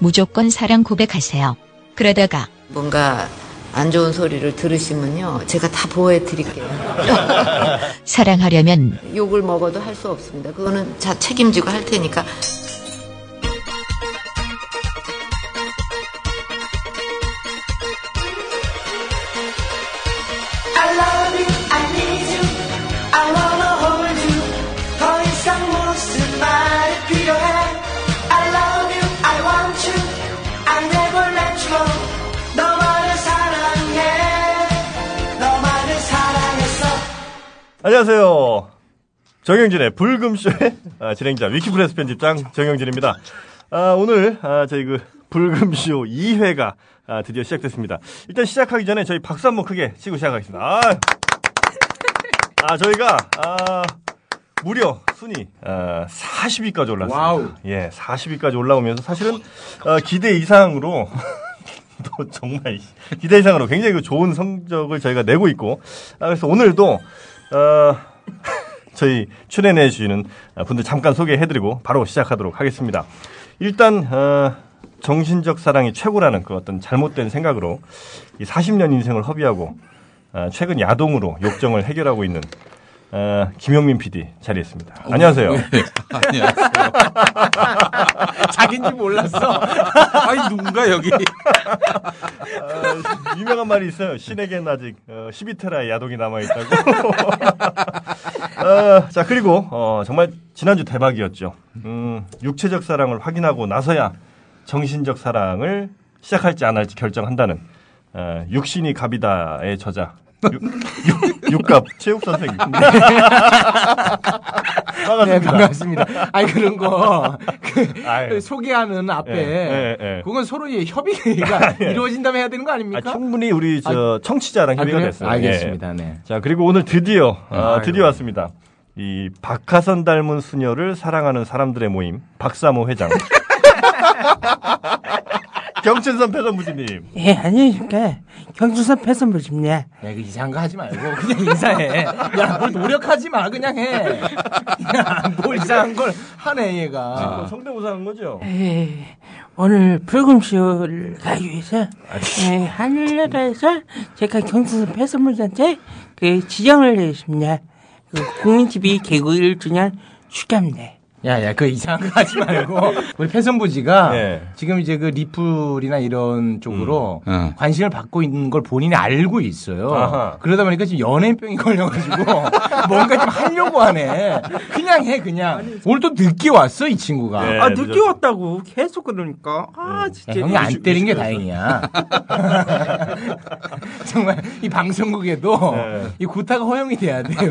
무조건 사랑 고백하세요. 그러다가 뭔가 안 좋은 소리를 들으시면요. 제가 다 보호해 드릴게요. 사랑하려면 욕을 먹어도 할 수 없습니다. 그거는 자 책임지고 할 테니까. 안녕하세요. 정영진의 불금쇼의 아, 진행자 위키프레스 편집장 정영진입니다. 아, 오늘 아, 저희 그 불금쇼 2회가 아, 드디어 시작됐습니다. 일단 시작하기 전에 저희 박수 한번 크게 치고 시작하겠습니다. 아, 아, 저희가 아, 무려 순위 아, 40위까지 올랐습니다. 와우. 예, 40위까지 올라오면서 사실은 어, 기대 이상으로 또 정말 기대 이상으로 굉장히 그 좋은 성적을 저희가 내고 있고 아, 그래서 오늘도 어, 저희 출연해 주시는 분들 잠깐 소개해드리고 바로 시작하도록 하겠습니다. 일단 어, 정신적 사랑이 최고라는 그 어떤 잘못된 생각으로 이 40년 인생을 허비하고 어, 최근 야동으로 욕정을 해결하고 있는 어, 김영민 PD 자리했습니다. 안녕하세요. 안녕하세요. 자기인지 몰랐어. 아니, 누군가, 여기. 어, 유명한 말이 있어요. 신에겐 아직 어, 12테라의 야동이 남아 있다고. 어, 자, 그리고 어, 정말 지난주 대박이었죠. 음, 육체적 사랑을 확인하고 나서야 정신적 사랑을 시작할지 안 할지 결정한다는 어, 육신이 갑이다의 저자. 육, 육, 육갑 체육 선생님. 반갑습니다. 네, 반갑습니다. 아니, 그런 거, 그. 소개하는 앞에, 예, 예, 예. 그건 서로 의 협의가 예. 이루어진다면 해야 되는 거 아, 아닙니까? 충분히 우리 저 청취자랑 아, 협의가 그래요? 됐어요. 알겠습니다. 예. 네. 자, 그리고 오늘 드디어, 아. 드디어 왔습니다. 이 박하선 닮은 수녀를 사랑하는 사람들의 모임, 박사모 회장. 경춘선 패선부지님. 예, 안녕하십니까. 경주선 패선부입니다. 야, 그 이상한 거 하지 말고 그냥 인사해. 야, 뭘 노력하지 마. 그냥 해. 야, 뭘 이상한 걸 하네, 얘가. 어, 성대모사 한 거죠? 예, 오늘 불금쇼를 가기 위해서 예, 하늘나라에서 제가 경주선 패선부한테 그 지정을 내렸습니다. 그 국민TV 개국 1주년 축하합니다. 야, 야, 그 이상한 거 하지 말고. 우리 패선부지가 네. 지금 이제 그 리플이나 이런 쪽으로 음. 어. 관심을 받고 있는 걸 본인이 알고 있어요. 아하. 그러다 보니까 지금 연예인병이 걸려가지고 뭔가 좀 하려고 하네. 그냥 해, 그냥. 오늘 또 늦게 왔어, 이 친구가. 네, 아, 늦게 늦었죠. 왔다고. 계속 그러니까. 아, 야, 진짜. 형이 안 때린 게 다행이야. 정말 이 방송국에도 네. 이 구타가 허용이 돼야 돼요.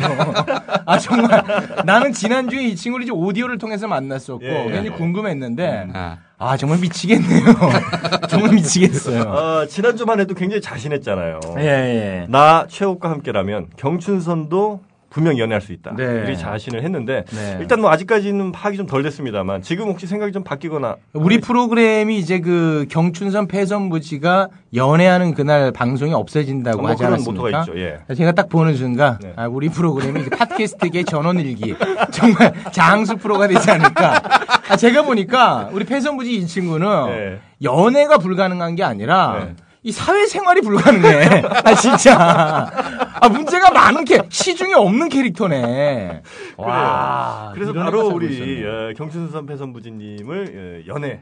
아 정말 나는 지난주에 이 친구를 이제 오디오를 통해서 만났었고 예, 예. 굉장히 궁금했는데 아. 아 정말 미치겠네요. 정말 미치겠어요. 어, 지난 주만 해도 굉장히 자신했잖아요. 예, 예. 나 최욱과 함께라면 경춘선도 분명히 연애할 수 있다. 네. 이렇게 자신을 했는데 네. 일단 뭐 아직까지는 파악이 좀 덜 됐습니다만 지금 혹시 생각이 좀 바뀌거나 우리 프로그램이 이제 그 경춘선 패선부지가 연애하는 그날 방송이 없어진다고 뭐 하지 않았습니까? 모토가 있죠. 예. 제가 딱 보는 순간 네. 아, 우리 프로그램이 팟캐스트계 전원일기 정말 장수 프로가 되지 않을까. 아, 제가 보니까 우리 패선부지 이 친구는 네. 연애가 불가능한 게 아니라 네. 이 사회생활이 불가능해. 아 진짜. 아 문제가 많은 캐 시중에 없는 캐릭터네. 와. 그래서 바로 우리. 어, 경춘선 패선부지님을 어, 연애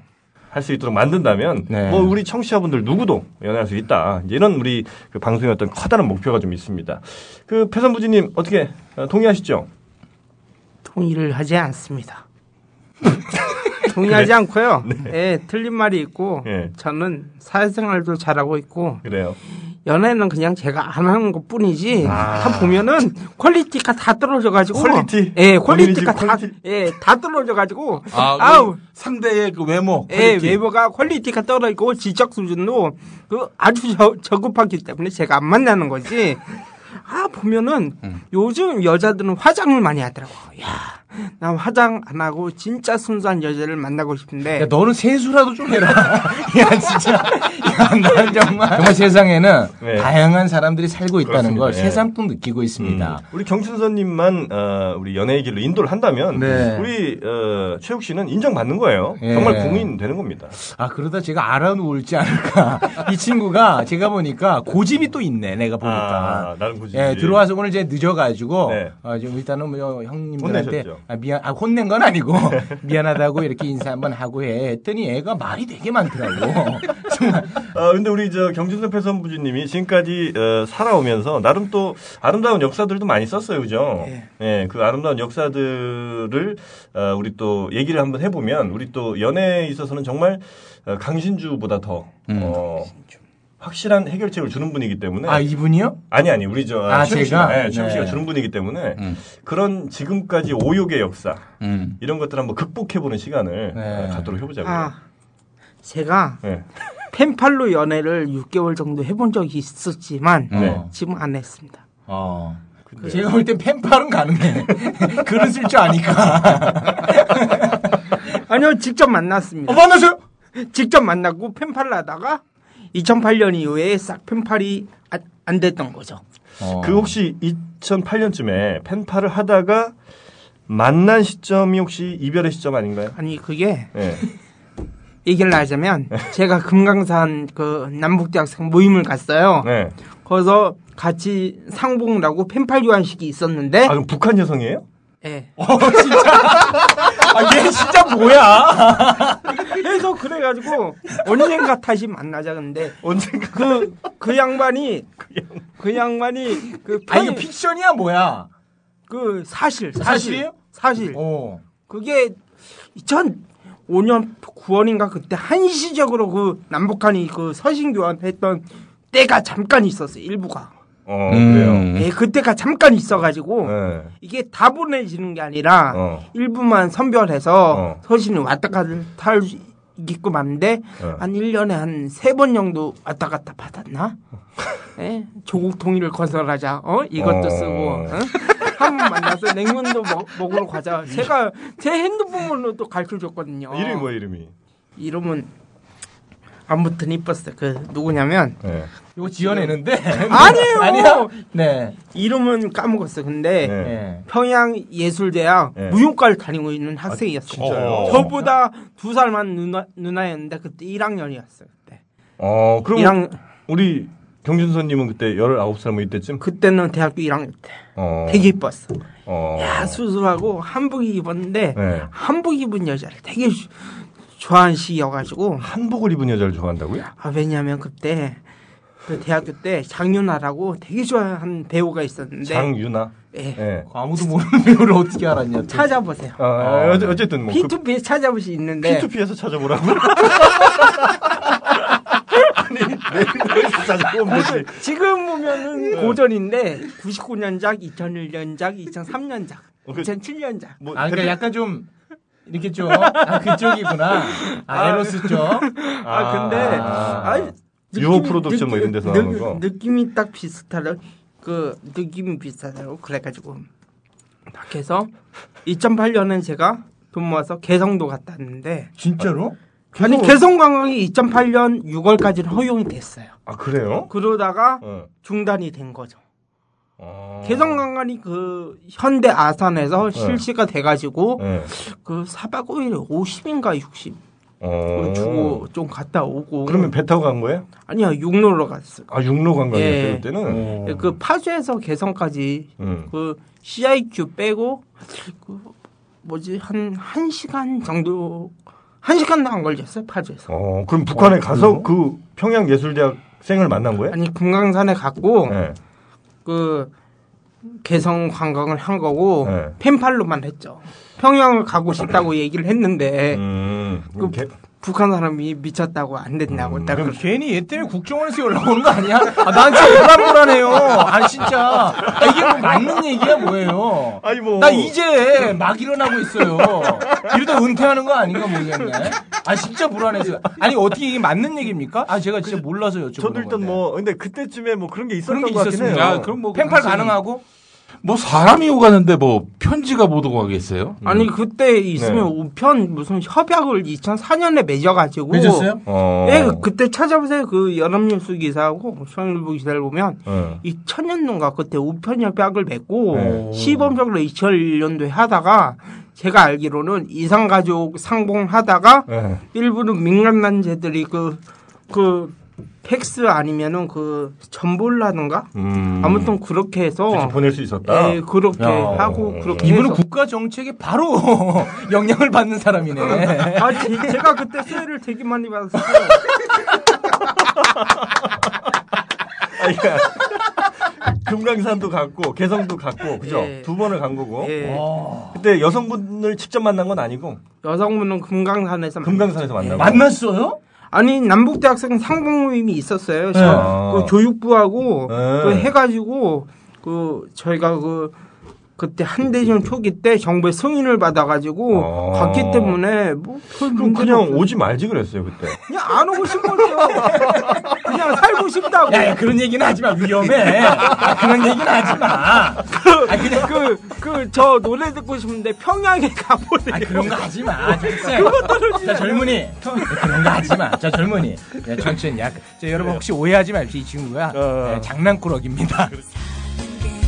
할수 있도록 만든다면 네. 뭐 우리 청취자분들 누구도 연애할 수 있다. 이런 우리 그 방송의 어떤 커다란 목표가 좀 있습니다. 그 패선부지님 어떻게 어, 동의하시죠? 동의를 하지 않습니다. 동의하지 않고요. 예, 틀린 말이 있고 예. 저는 사회생활도 잘하고 있고 그래요. 연애는 그냥 제가 안 하는 것 뿐이지 아. 다 보면은 quality가 다 떨어져 가지고 quality? 예 quality가 지금 다 quality? 예, 다 떨어져 가지고 아, 그 아우 상대의 그 외모. 예, quality. 외모가 quality가 떨어지고 지적 수준도 그 아주 저, 저급하기 때문에 제가 안 만나는 거지. 아 보면은 음. 요즘 여자들은 화장을 많이 하더라고. 야, 나 화장 안 하고 진짜 순수한 여자를 만나고 싶은데 야, 너는 세수라도 좀 해라. 야, 진짜. 야, 난 정말. 정말 세상에는 네. 다양한 사람들이 살고 있다는 걸 그렇습니다. 예. 새삼 느끼고 있습니다. 음, 우리 경춘선님만 어, 우리 연예의 길로 인도를 한다면 네. 우리 어, 최욱 씨는 인정받는 거예요. 예. 정말 공인 되는 겁니다. 아, 그러다 제가 알아놓을지 않을까. 이 친구가 제가 보니까 고집이 또 있네, 내가 보니까. 아, 나름 고집이. 예, 들어와서 오늘 이제 늦어가지고, 네. 어, 좀 일단은 뭐 형님들한테, 혼내셨죠? 아, 미안, 아, 혼낸 건 아니고, 미안하다고 이렇게 인사 한번 하고 해. 했더니 애가 말이 되게 많더라고. 정말. 아, 근데 우리 저 경준선 패선부주님이 지금까지 어, 살아오면서 나름 또 아름다운 역사들도 많이 썼어요, 그죠? 예, 그 아름다운 역사들을 어, 우리 또 얘기를 한번 해보면 우리 또 연애에 있어서는 정말 어, 강신주보다 더 어, 확실한 해결책을 주는 분이기 때문에 아, 이분이요? 아니 아니 우리 저 아, 최욱 제가? 씨가 네, 씨가 네. 주는 분이기 때문에 음. 그런 지금까지 오욕의 역사 음. 이런 것들 한번 극복해보는 시간을 네. 어, 갖도록 해보자고요. 아 제가 네. 펜팔로 연애를 6개월 정도 해본 적이 있었지만 네. 어. 지금 안 했습니다. 어. 제가 볼 땐 펜팔은 가능해. 글은 쓸 줄 아니까. 아니요 직접 만났습니다. 어, 만나세요? 직접 만나고 펜팔을 하다가 2008년 이후에 싹 펜팔이 안, 안 됐던 거죠. 어. 그 혹시 2008년쯤에 펜팔을 하다가 만난 시점이 혹시 이별의 시점 아닌가요? 아니 그게 네. 얘기를 하자면 제가 금강산 그 남북대학생 모임을 갔어요. 네. 거기서 같이 상봉을 하고 펜팔 교환식이 있었는데 아 그럼 북한 여성이에요? 예. 아, 얘 진짜 뭐야? 그래서 그래가지고 언젠가 다시 만나자 근데 언젠가 그 그 양반이 그 양반이 그 아, 이거 펜- 픽션이야, 뭐야? 그 사실 사실 사실이에요? 사실 어. 그게 2005년 9월인가 그때 한시적으로 그 남북한이 그 서신 교환했던 때가 잠깐 있었어요 일부가 어 음. 그래요. 예 그때가 잠깐 있어가지고 네. 이게 다 보내지는 게 아니라 어. 일부만 선별해서 어. 서신이 왔다 갔다 할 수 있게끔 하는데 어. 한 1년에 한 세 번 정도 왔다 갔다 받았나? 예? 조국 통일을 건설하자. 어? 이것도 어. 쓰고. 어? 한 번 만나서 냉면도 먹, 먹으러 가자. 제가 제 핸드폰으로도 가르쳐 줬거든요. 이름이 뭐예요 이름이? 이름은 아무튼 이뻤어요. 그 누구냐면 네. 이거 지어내는데. 아니에요. 아니야? 네. 이름은 까먹었어. 근데 네. 네. 평양 예술대학 네. 무용과를 다니고 있는 학생이었어요. 진짜요? 어. 저보다 두 살만 누나, 누나였는데 그때 1학년이었어요. 그때. 어 그럼 1학, 우리 경준선님은 그때 19살 뭐 이때쯤? 그때는 대학교 1학년 때. 어. 되게 이뻤어. 어. 야, 수술하고 한복 입었는데 네. 한복 입은 여자를 되게 주- 좋아하는 시기여가지고 한복을 입은 여자를 좋아한다고요? 아, 왜냐면 그때 그 대학교 때 장윤아라고 되게 좋아하는 배우가 있었는데 장유나. 예. 네. 아무도 모르는 배우를 어떻게 알았냐. 또. 찾아보세요. 어, 어, 어째- 어쨌든 뭐 그, P2P 찾아볼 수 있는데 P2P에서 찾아보라고. 아니, 내일에서 찾아보면 되지. 지금 보면은 네. 고전인데 99년작, 2001년작, 2003년작, 어, 그- 2007년작. 뭐 아, 그러니까 대표- 약간 좀, 이렇게 좀, 아, 그쪽이구나. 아, 에로스 쪽. 아, 근데 아. 아, 유호 프로덕션 뭐 이런 데서 나오는 거. 느낌이 딱 비슷하다. 그 느낌이 비슷하다고 그래가지고 딱 해서 2008년엔 제가 돈 모아서 개성도 갔다 왔는데 진짜로? 아니 개성 관광이 2008년 6월까지는 허용이 됐어요. 아, 그래요? 그러다가 어. 중단이 된 거죠. 어. 개성 관광이 그 현대 아산에서 실시가 돼가지고 네. 그 4박 5일에 50인가 60 어. 주고 좀 갔다 오고 그러면 배 타고 간 거예요? 아니요 육로로 갔어요. 아, 육로 관광이었어요, 예. 그때는? 그 파주에서 개성까지 음. 그 CIQ 빼고 그 뭐지 한한 시간 정도 한 시간도 안 걸렸어요 파주에서. 어, 그럼 북한에 가서 그 평양 예술대학생을 만난 거예요? 아니 금강산에 갔고 네. 그 개성 관광을 한 거고 네. 펜팔로만 했죠. 평양을 가고 싶다고 얘기를 했는데 음, 그 개, 북한 사람이 미쳤다고 안 된다고 딱 그럼 그 괜히 얘 때문에 국정원에서 연락 오는 거 아니야? 아, 난 진짜 불안불안해요. 아, 진짜. 아, 이게 뭐 맞는 얘기야, 뭐예요? 아니 뭐 나 이제 막 일어나고 있어요. 이러다 은퇴하는 거 아닌가 모르겠네. 아, 진짜 불안해서. 아니, 어떻게 이게 맞는 얘기입니까? 아, 제가 진짜 몰라서 여쭤보는 저도 일단 건데. 뭐 근데 그때쯤에 뭐 그런 게 있었던 그런 게 것 같긴 있었습니다. 해요. 아, 그럼 뭐 펜팔 가능하고? 뭐 사람이 오가는데 뭐 편지가 못 오가겠어요? 아니 그때 있으면 네. 우편 무슨 협약을 2004년에 맺어가지고 맺었어요? 어. 예, 그때 찾아보세요. 그 연합뉴스 기사하고 중앙일보 기사를 보면 어. 2000년도인가 그때 우편 협약을 맺고 네. 시범적으로 2001년도에 하다가 제가 알기로는 이상가족 상봉하다가 네. 일부는 민간단체들이 그, 그, 팩스 아니면은 그, 전볼라든가? 음. 아무튼 그렇게 해서, 보낼 수 있었다. 예, 그렇게 야. 하고, 그렇게 이분은. 국가 정책에 바로 영향을 받는 사람이네. 아, 제, 가 그때 수혜를 되게 많이 받았어요. 아니, 그러니까 금강산도 갔고 개성도 갔고 그죠? 예. 두 번을 간 거고. 예. 그때 여성분을 직접 만난 건 아니고 여성분은 금강산에서. 금강산에서. 만나고. 만났어요? 아니, 남북대학생 상봉 모임이 있었어요. 네. 저- 그 교육부하고 네. 그 해가지고 그 저희가 그 그때 한대전 초기 때 정부의 승인을 받아가지고 어. 갔기 때문에 뭐 그럼 그냥 오지 말지 그랬어요 그때. 그냥 안 오고 싶었죠. 그냥 살고 싶다고. 야, 야, 그런 얘기는 하지 마. 위험해. 아, 그런 얘기는 하지 마. 아, 그냥 그 그 저 노래 듣고 싶은데 평양에 가보세요. 아, 그런 거 하지 마. 자, 젊은이. 그런 거 하지 마. 자, 젊은이. 야, 천천히. 야, 자, 여러분 혹시 오해하지 마십시오. 이 친구가 어. 네, 장난꾸러기입니다. 힘들다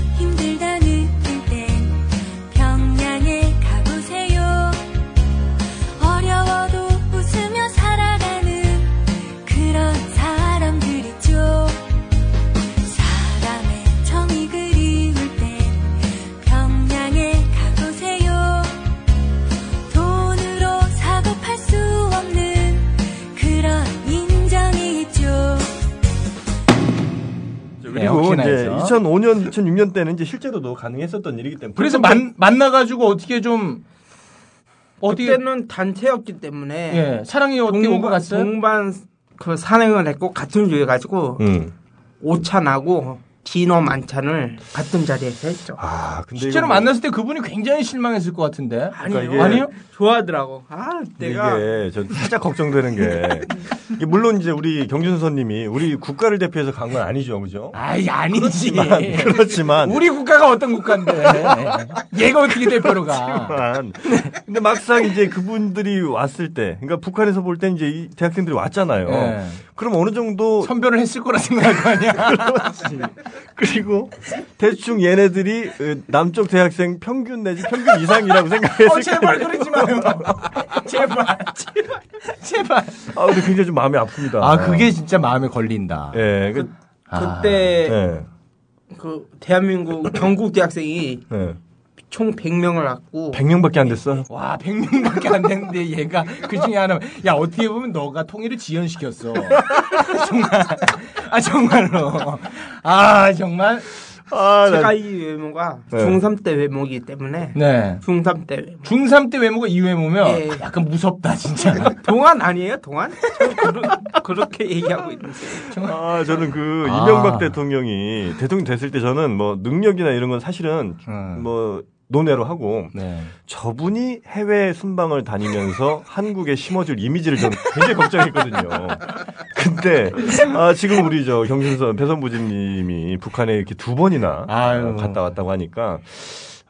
그리고 이제 해서. 2005년, 2006년 때는 이제 실제로도 가능했었던 일이기 때문에. 그래서 만, 만나가지고 어떻게 좀, 어떻게, 그때는 단체였기 때문에 예, 사랑이 어떻게 오고 갔어요? 동반 그 산행을 했고 같은 주에 가지고 음. 오찬하고 디너 만찬을 같은 자리에서 했죠. 아 근데 실제로 이거 만났을 때 그분이 굉장히 실망했을 것 같은데. 아니요. 이게- 아니요? 좋아하더라고. 아, 내가 이게 저 살짝 걱정되는 게 이게 물론 이제 우리 경준 선님이 우리 국가를 대표해서 간 건 아니죠, 그죠? 아이, 아니지. 그렇지만 우리 국가가 어떤 국가인데. 얘가 어떻게 대표로 가. 그렇지만 근데 막상 이제 그분들이 왔을 때, 그러니까 북한에서 볼 때 이제 이 대학생들이 왔잖아요. 예. 그럼 어느 정도 선별을 했을 거라 생각할 거 아니야. 그렇지. 그리고 대충 얘네들이 어, 남쪽 대학생 평균 내지 평균 이상이라고 어, 생각했을 제발 거예요. 그러지 마요. 제발, 제발, 제발. 아 근데 굉장히 좀 마음이 아픕니다. 아, 그게 진짜 마음에 걸린다. 예, 그, 아, 그때 예, 그 대한민국 경국 대학생이 예. 총 100명을 갖고 100명밖에 안 됐어요. 와, 100명밖에 안 됐는데 얘가 그 중에 하나, 야, 어떻게 보면 너가 통일을 지연시켰어. 정말. 아, 정말로. 아, 정말. 아, 나- 제가 이 외모가 네. 중3 때 외모이기 때문에 네. 중3 때 외모. 중3 때 외모가 이 외모면 예. 약간 무섭다, 진짜. 동안 아니에요? 동안? 저 그러, 게 얘기하고 있는데. 아, 저는 그 아. 이명박 대통령이 대통령 됐을 때 저는 뭐 능력이나 이런 건 사실은 음. 뭐 논외로 하고 네. 저분이 해외 순방을 다니면서 한국에 심어줄 이미지를 저는 굉장히 걱정했거든요. 근데 아, 지금 우리 저 경준선 배선부집님이 북한에 이렇게 두 번이나 아유. 어, 갔다 왔다고 하니까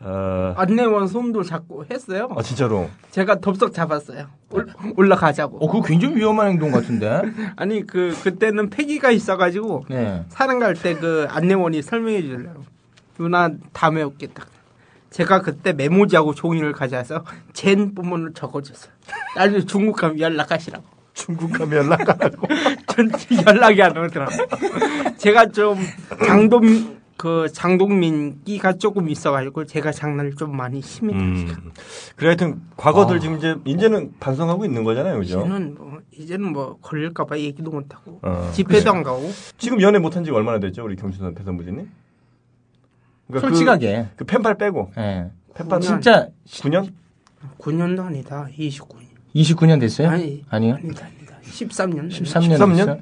아, 안내원 손도 잡고 했어요. 아, 진짜로 제가 덥석 잡았어요. 올, 올라가자고. 어, 그거 굉장히 위험한 행동 같은데? 아니 그 그때는 폐기가 있어가지고 네. 사는 갈때 그 안내원이 설명해 주려고. 누나 다음에 올겠다. 제가 그때 메모지하고 종이를 가져와서 젠 부분을 적어줬어요. 나중에 중국 가면 연락하시라고. 중국 가면 연락하라고. 전 연락이 안 오더라고. 제가 좀 장동 그 장동민 끼가 조금 있어가지고 제가 장난을 좀 많이 심히 음. 그래 하여튼 과거들 아. 지금 이제 이제는 반성하고 있는 거잖아요, 그죠? 이제는 뭐 이제는 뭐 걸릴까봐 얘기도 못 하고 어. 집회도 안 가고 지금 연애 못한 지가 얼마나 됐죠, 우리 경준선 배선부지님? 그러니까 솔직하게. 그, 그 펜팔 빼고 예. 펜팔. 진짜 9년? 9년도 아니다 29년 29년 됐어요? 아니. 아니요. 아니다, 아니다. 13년. 13년 13년? 됐어요?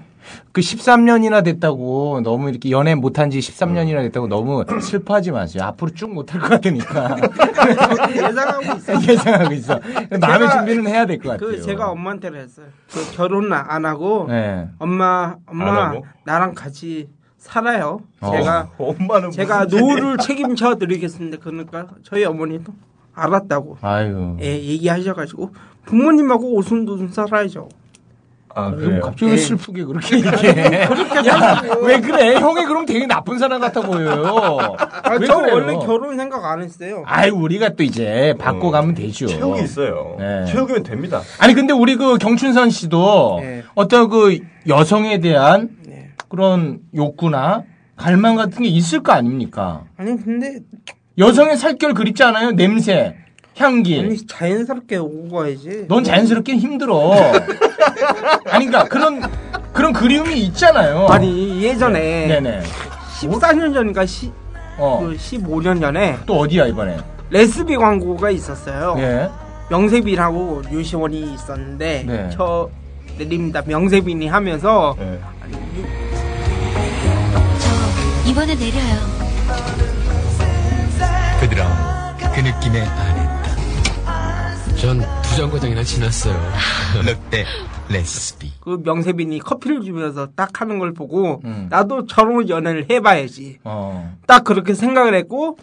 그 13년이나 됐다고 너무 이렇게 연애 못한 지 13년이나 됐다고 너무 슬퍼하지 마세요. 앞으로 쭉 못할 것 같으니까. 예상하고 있어요. 예상하고 있어. 마음의 준비는 해야 될 것 같아요. 그 제가 엄마한테 했어요. 그 결혼 안 하고 네. 엄마 안 엄마 하고? 나랑 같이 살아요. 어. 제가 엄마는 제가 노후를 책임져 드리겠습니다. 그러니까 저희 어머니도 알았다고 아유. 예, 얘기하셔가지고 부모님하고 오순도순 살아야죠. 아 그럼 그래요. 갑자기 왜 네. 슬프게 그렇게 얘기해? 야, 왜 그래? 형이 그럼 되게 나쁜 사람 같아 보여요. 아, 왜저 그래요? 원래 결혼 생각 안 했어요. 아이, 우리가 또 이제 바꿔가면 어. 되죠. 체육이 있어요. 네. 체육이면 됩니다. 아니, 근데 우리 그 경춘선 씨도 네. 어떤 그 여성에 대한 네. 그런 욕구나 갈망 같은 게 있을 거 아닙니까? 아니 근데 여성의 살결 그립지 않아요? 냄새, 향기. 아니 자연스럽게 오고 가야지. 넌 자연스럽게 힘들어. 아니, 그러니까 그런, 그런 그리움이 있잖아요. 아니 예전에 네네. 14년 전인가 시, 어. 그 15년 전에 또 어디야, 이번에? 레스비 광고가 있었어요. 예. 명세빈하고 유시원이 있었는데 네. 저 내립니다. 명세빈이 하면서 네. 저 이번에 내려요. 부드러운 그 느낌에 반했다. 전두 정거장이나 지났어요. 늑대 레스비. 그 명세빈이 커피를 주면서 딱 하는 걸 보고 음. 나도 저런 연애를 해봐야지. 어. 딱 그렇게 생각을 했고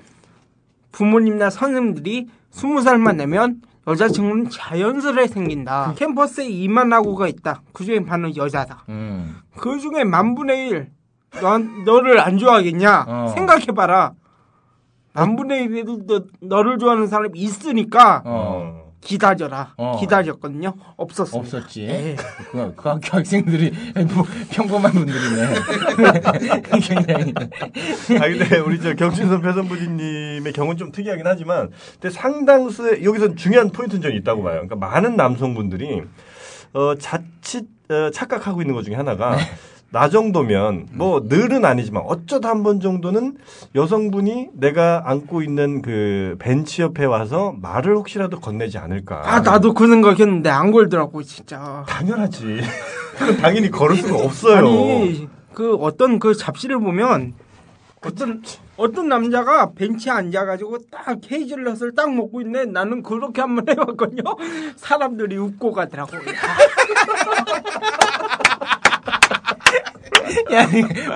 부모님이나 선생님들이 스무 살만 되면 여자친구는 자연스레 생긴다. 캠퍼스에 이만하고가 있다. 그 중에 반은 여자다. 음. 그 중에 만분의 일 너, 너를 안 좋아하겠냐? 어. 생각해봐라. 만분의 일에도 너, 너를 좋아하는 사람이 있으니까 어. 기다려라. 어. 기다렸거든요. 없었어요. 없었지. 예. 그, 그 학교 학생들이 뭐 평범한 분들이네. 굉장히. 아 근데 우리 저 경춘선 배선부님의 경우는 좀 특이하긴 하지만 근데 상당수의 여기서 중요한 포인트는 좀 있다고 봐요. 그러니까 많은 남성분들이 어 자칫 어, 착각하고 있는 것 중에 하나가 네. 나 정도면 뭐 늘은 아니지만 어쩌다 한 번 정도는 여성분이 내가 안고 있는 그 벤치 옆에 와서 말을 혹시라도 건네지 않을까. 아 나도 그 생각했는데 안 걸더라고 진짜. 당연하지. 그건 당연히 걸을 수가 없어요. 아니 그 어떤 그 잡지를 보면 어떤 어떤 남자가 벤치에 앉아가지고 딱 헤이즐넛을 딱 먹고 있네. 나는 그렇게 한번 해봤거든요. 사람들이 웃고 가더라고. 야,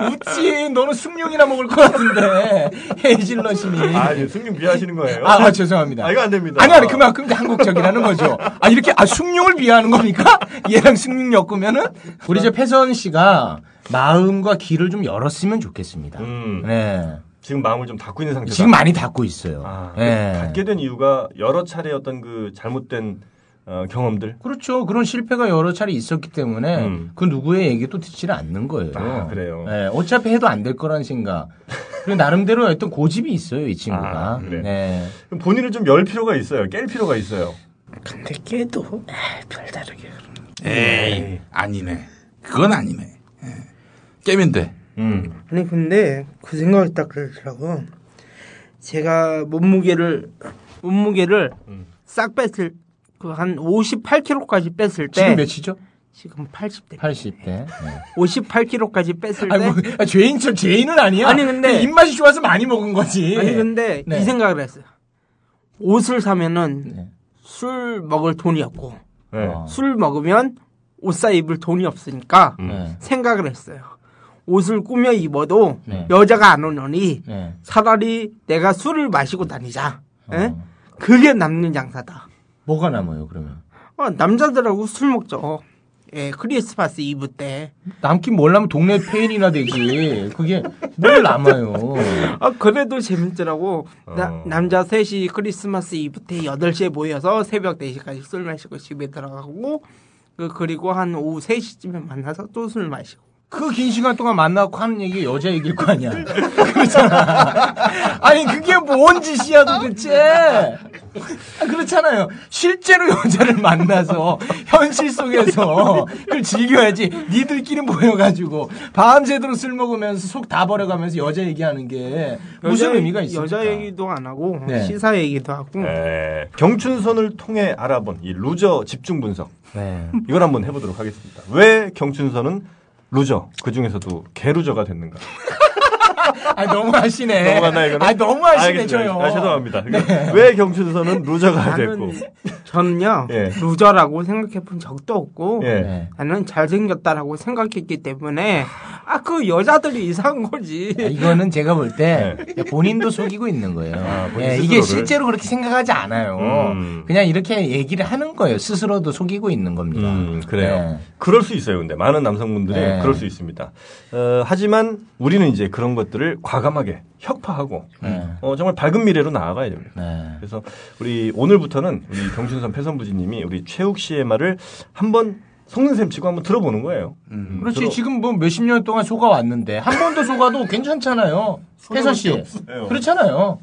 웃지. 너는 숭늉이나 먹을 것 같은데. 헤이즐넛이니. 아, 예, 승님 비하시는 거예요? 아, 아, 죄송합니다. 아, 이거 안 됩니다. 아니, 아니, 그만큼 한국적이라는 거죠. 아, 이렇게, 아, 숭늉을 비하하는 겁니까? 얘랑 숭늉 엮으면은? 우리 이제 패선 씨가 마음과 귀를 좀 열었으면 좋겠습니다. 음, 네. 지금 마음을 좀 닫고 있는 상태다. 지금 많이 닫고 있어요. 아, 네. 닫게 된 이유가 여러 차례 어떤 그 잘못된 어, 경험들. 그렇죠. 그런 실패가 여러 차례 있었기 때문에 음. 그 누구의 얘기도 듣지를 않는 거예요. 아, 그래요? 네, 어차피 해도 안 될 거라는 생각. 그리고 나름대로 어떤 고집이 있어요, 이 친구가. 아? 네. 그럼 본인을 좀 열 필요가 있어요. 깰 필요가 있어요. 근데 에이, 별다르게 에이, 아니네. 그건 아니네. 예. 깨면 돼. 음. 아니 근데 그 생각이 딱 들더라고. 제가 몸무게를 몸무게를 음. 싹 뺐을 그 한 58kg까지 뺐을 때 지금 몇이죠? 지금 80대. 80대. 네. 58kg까지 뺐을 때 아니, 뭐, 아, 죄인, 저 죄인은 아니야. 아니, 근데- 그냥 입맛이 좋아서 많이 먹은 거지. 아니 근데 네. 이 생각을 했어요. 옷을 사면은 네. 술 먹을 돈이 없고 네. 어. 술 먹으면 옷 사 입을 돈이 없으니까 음. 네. 생각을 했어요. 옷을 꾸며 입어도 네. 여자가 안 오느니 네. 차라리 내가 술을 마시고 다니자. 예? 어. 그게 남는 장사다. 뭐가 남아요, 그러면? 어, 남자들하고 술 먹죠. 예, 크리스마스 이브 때. 남긴 뭘 하면 동네 페인이나 되지. 그게 뭘 남아요. 아, 그래도 재밌더라고. 나- 어. 남자 셋이 크리스마스 이브 때 8시에 모여서 새벽 4시까지 술 마시고 집에 들어가고, 그, 그리고 한 오후 3시쯤에 만나서 또 술 마시고. 그 긴 시간 동안 만나고 하는 얘기 여자 얘기일 거 아니야. 그렇잖아. 아니 그게 뭔 짓이야 도대체. 아, 그렇잖아요. 실제로 여자를 만나서 현실 속에서 그걸 즐겨야지. 니들끼리 모여가지고 밤새도록 술 먹으면서 속 다 버려가면서 여자 얘기하는 게 무슨 여자- 의미가 있습니까? 여자 얘기도 안 하고 네. 시사 얘기도 하고 네. 경춘선을 통해 알아본 이 loser 집중 분석. 네. 이걸 한번 해보도록 하겠습니다. 왜 경춘선은 loser, 그 중에서도 개loser가 됐는가? 아 너무 하시네. 너무하나 이거는? 아 너무 하시네. 저요. 아, 죄송합니다. 왜 경춘선은 loser가 됐고? 저는요 예. loser라고 생각해 본 적도 없고 예. 네. 나는 잘생겼다라고 생각했기 때문에 아 그 여자들이 이상한 거지. 아, 이거는 제가 볼때 네. 본인도 속이고 있는 거예요. 아, 예. 이게 실제로 그렇게 생각하지 않아요. 음. 그냥 이렇게 얘기를 하는 거예요. 스스로도 속이고 있는 겁니다. 음, 그래요. 네. 그럴 수 있어요. 근데 많은 남성분들이 네. 그럴 수 있습니다. 어, 하지만 우리는 이제 그런 것 들을 과감하게 혁파하고 네. 어, 정말 밝은 미래로 나아가야 됩니다. 네. 그래서 우리 오늘부터는 우리 경춘선 패선부지님이 우리 최욱 씨의 말을 한번 속는 셈 치고 한번 들어보는 거예요. 음, 그렇지 들어- 지금 뭐 몇십 년 동안 속아 왔는데 한 번도 속아도 괜찮잖아요. 혜선 씨 없어요. 그렇잖아요.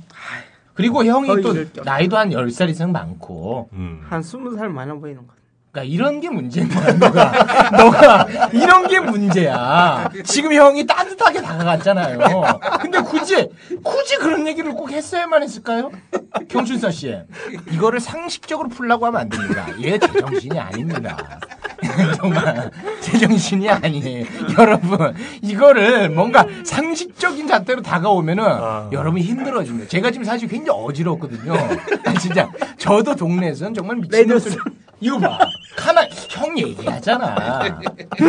그리고 형이 또 나이도 한 10살 이상 많고 음. 한 스무 살 많아 보이는 거. 그러니까 이런 게 문제인 거야, 너가. 너가 이런 게 문제야. 지금 형이 따뜻하게 다가갔잖아요. 근데 굳이 굳이 그런 얘기를 꼭 했어야만 했을까요? 경춘서 씨, 이거를 상식적으로 풀라고 하면 안 됩니다. 얘 제정신이 아닙니다. 정말 제정신이 아니에요. 여러분, 이거를 뭔가 상식적인 잣대로 다가오면은 여러분이 힘들어집니다. 제가 지금 사실 굉장히 어지럽거든요. 진짜 저도 동네에서는 정말 미친놈들 이거 봐. 가만 형 얘기하잖아.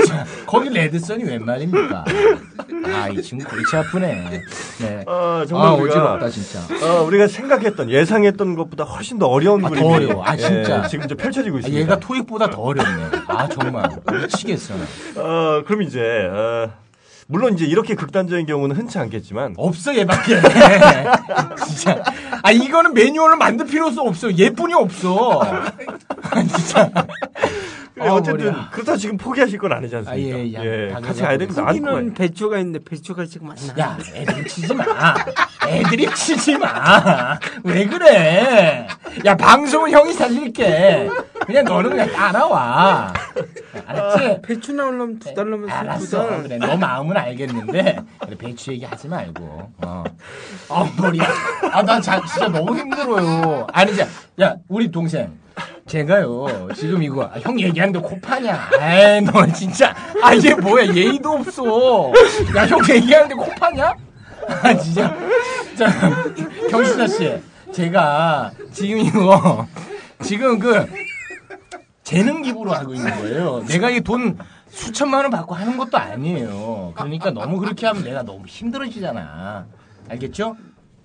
자, 거기 레드선이 웬 말입니까? 아, 이 친구 골치 아프네. 네. 아, 정말 아, 어지럽다, 진짜. 어, 우리가 생각했던 예상했던 것보다 훨씬 더 어려운 아, 더 그림이 어려워. 아, 진짜. 예, 지금 이제 펼쳐지고 아, 있습니다. 얘가 토익보다 더 어렵네. 아, 정말. 미치겠어. 어, 그럼 이제 어, 물론 이제 이렇게 극단적인 경우는 흔치 않겠지만 없어, 얘밖에. 진짜. 아, 이거는 매뉴얼을 만들 필요도 없어. 얘뿐이 없어. 아, 진짜. 예, 아, 어쨌든 머리야. 그렇다 지금 포기하실 건 아니지 않습니까? 아, 예, 예. 당연히 같이 가야 됩니다. 거기는 배추가 있는데 배추가 지금 안 나. 야, 애드립 치지 마. 애드립 치지 마. 왜 그래? 야, 방송은 형이 살릴게. 그냥 너는 그냥 따라와. 알았지? 배추 나오려면 두 달 넘으면 두 알았어. 달. 그래, 너 마음은 알겠는데, 그래, 배추 얘기 하지 말고. 어. 아, 머리야. 아, 나 자, 진짜 너무 힘들어요. 아니, 자, 야, 우리 동생. 제가요, 지금 이거, 아, 형 얘기하는데 코 파냐? 에이, 너 진짜. 아, 이게 뭐야, 예의도 없어. 야, 형 얘기하는데 코 파냐? 아, 진짜. 자, 경신아 씨. 제가 지금 이거, 지금 그, 재능 기부로 하고 있는 거예요. 내가 이 돈 수천만 원 받고 하는 것도 아니에요. 그러니까 너무 그렇게 하면 내가 너무 힘들어지잖아. 알겠죠?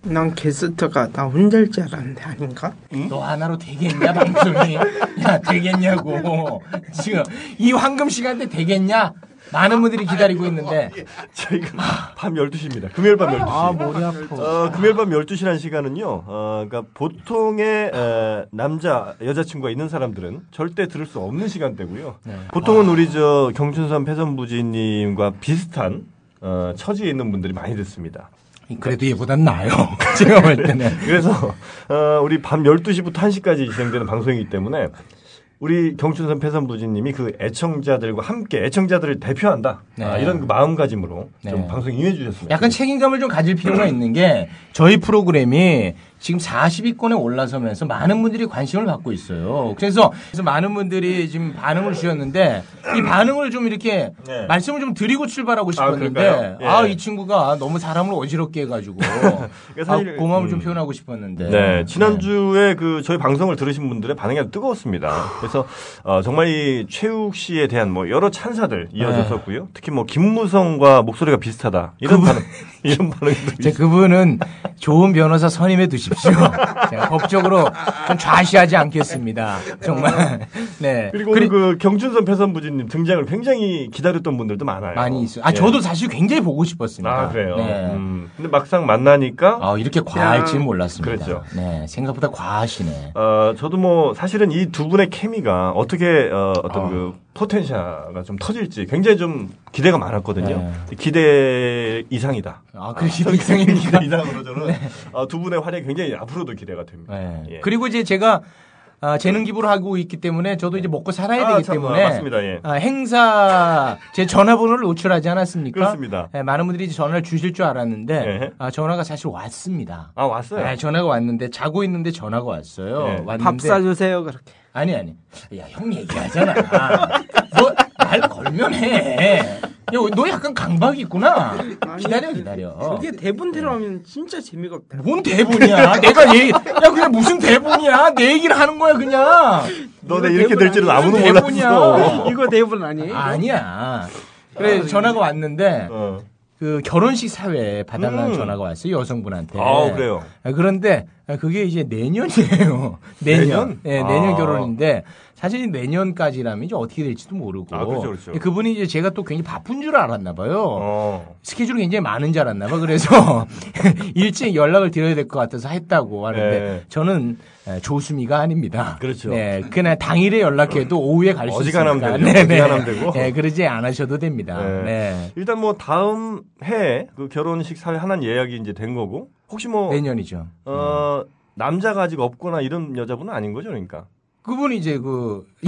난 게스트가 나 혼자일 줄 알았는데 아닌가? 너 하나로 되겠냐 방송이? 야 되겠냐고. 지금 이 황금 시간대 되겠냐? 많은 분들이 기다리고 있는데 저희가 밤 12시입니다. 금요일 밤 12시. 아 머리 아파. 어, 금요일 밤 12시라는 시간은요, 어, 그러니까 보통의 에, 남자, 여자친구가 있는 사람들은 절대 들을 수 없는 시간대고요. 네. 보통은 우리 저 경춘선 패선부지님과 비슷한 어, 처지에 있는 분들이 많이 듣습니다. 그래도 얘보단 나아요. 제가 볼 때는. 그래서 어, 우리 밤 12시부터 1시까지 진행되는 방송이기 때문에 우리 경춘선 패선부지님이 그 애청자들과 함께 애청자들을 대표한다. 네. 아, 이런 그 마음가짐으로 좀 네. 방송 임해 주셨습니다. 약간 책임감을 좀 가질 필요가 있는 게 저희 프로그램이 지금 40위권에 올라서면서 많은 분들이 관심을 받고 있어요. 그래서, 그래서 많은 분들이 지금 반응을 주셨는데 이 반응을 좀 이렇게 네. 말씀을 좀 드리고 출발하고 싶었는데 그럴까요? 예. 아, 이 친구가 너무 사람을 어지럽게 해가지고 사실, 아, 고마움을 좀 음. 표현하고 싶었는데 네, 지난주에 그 저희 방송을 들으신 분들의 반응이 아주 뜨거웠습니다. 그래서 어, 정말 이 최욱 씨에 대한 뭐 여러 찬사들 이어졌었고요. 특히 뭐 김무성과 목소리가 비슷하다 이런 반응 이런 반응도 제 있- 그분은 좋은 변호사 선임해 두 십시오. 제가 법적으로 좀 좌시하지 않겠습니다. 정말. 네. 그리고 오늘 그 경춘선 패선부지님 등장을 굉장히 기다렸던 분들도 많아요. 많이 있어요. 아 예. 저도 사실 굉장히 보고 싶었습니다. 아 그래요. 네. 음, 근데 막상 만나니까 아 이렇게 과할지는 몰랐습니다. 그렇죠. 네, 생각보다 과하시네. 어, 저도 뭐 사실은 이 두 분의 케미가 어떻게 어, 어떤 어. 그 포텐셜가 좀 터질지 굉장히 좀 기대가 많았거든요. 네. 기대 이상이다. 아, 그 기대 이상입니까? 기대 이상으로 저는 어, 두 분의 활약이 굉장히 앞으로도 기대가 됩니다. 네. 예. 그리고 이제 제가 아, 재능 기부를 하고 있기 때문에 저도 이제 먹고 살아야 아, 되기 참, 때문에 아, 맞습니다. 예. 아, 행사 제 전화번호를 노출하지 않았습니까? 그렇습니다. 네, 많은 분들이 이제 전화를 주실 줄 알았는데 예. 아, 전화가 사실 왔습니다. 아 왔어요. 네, 전화가 왔는데 자고 있는데 전화가 왔어요. 예. 왔는데 밥 사주세요 그렇게. 아니 아니. 야, 형 얘기하잖아. 너말 걸면 해. 야, 너 약간 강박이 있구나. 기다려 기다려. 그게 대본대로 하면 진짜 재미가 없다. 뭔 대본이야? 내가 얘기, 야, 그냥 무슨 대본이야? 내 얘기를 하는 거야, 그냥. 너네 이렇게 될 줄은? 아무도 대본이야. 몰랐어. 이거 대본 아니에요? 아니야. 그래, 전화가 왔는데, 어. 그 결혼식 사회 봐달라는 음. 전화가 왔어요, 여성분한테. 아 그래요. 아, 그런데 그게 이제 내년이에요. 내년. 내년? 네, 내년 아. 결혼인데 사실 내년까지라면 이제 어떻게 될지도 모르고. 아, 그렇죠, 그렇죠. 그분이 이제 제가 또 굉장히 바쁜 줄 알았나 봐요. 어. 스케줄이 굉장히 많은 줄 알았나 봐. 그래서 일찍 연락을 드려야 될 것 같아서 했다고 하는데 네. 저는 에, 조수미가 아닙니다. 그렇죠. 네, 그날 당일에 연락해도 오후에 갈 수 있으니까. 되죠. 어지간하면 되고. 네, 그러지 않으셔도 됩니다. 네. 네. 일단 뭐 다음 해 그 결혼식 사회 하나는 예약이 이제 된 거고 혹시 뭐 내년이죠. 어, 남자가 아직 없거나 이런 여자분은 아닌 거죠, 그러니까. 그분이 이제 그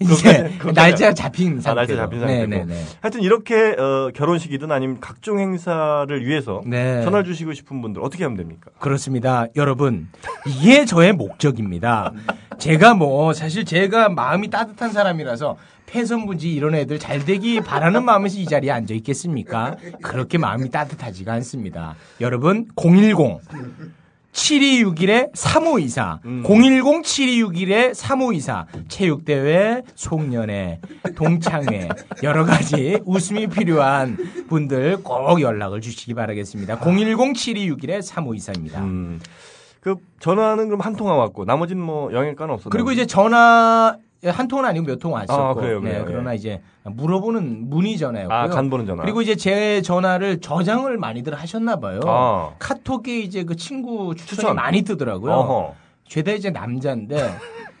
이제 날짜 잡힌 상태. 아, 날짜 잡힌 상태고. 네, 네, 네. 하여튼 이렇게 어, 결혼식이든 아니면 각종 행사를 위해서 네. 전화 주시고 싶은 분들 어떻게 하면 됩니까? 그렇습니다. 여러분, 이게 저의 목적입니다. 제가 뭐, 사실 제가 마음이 따뜻한 사람이라서 폐선부지 이런 애들 잘 되기 바라는 마음에서 이 자리에 앉아 있겠습니까? 그렇게 마음이 따뜻하지가 않습니다. 여러분, 010. 7261에 3524. 음. 010 7261에 3524. 체육대회, 송년회, 동창회, 여러 가지 웃음이 필요한 분들 꼭 연락을 주시기 바라겠습니다. 010 7261에 3524입니다. 음. 그 전화는 그럼 한 통화 왔고 나머지는 뭐 영향가는 없었나요? 그리고 이제 전화 한 통은 아니고 몇 통 왔었고. 아, 그래요, 그래요. 네, 그러나 이제 물어보는 문의 전화였고요. 아, 간 보는 전화. 그리고 이제 제 전화를 저장을 많이들 하셨나 봐요. 아. 카톡에 이제 그 친구 추천이 추천. 많이 뜨더라고요. 어허. 죄다 이제 남자인데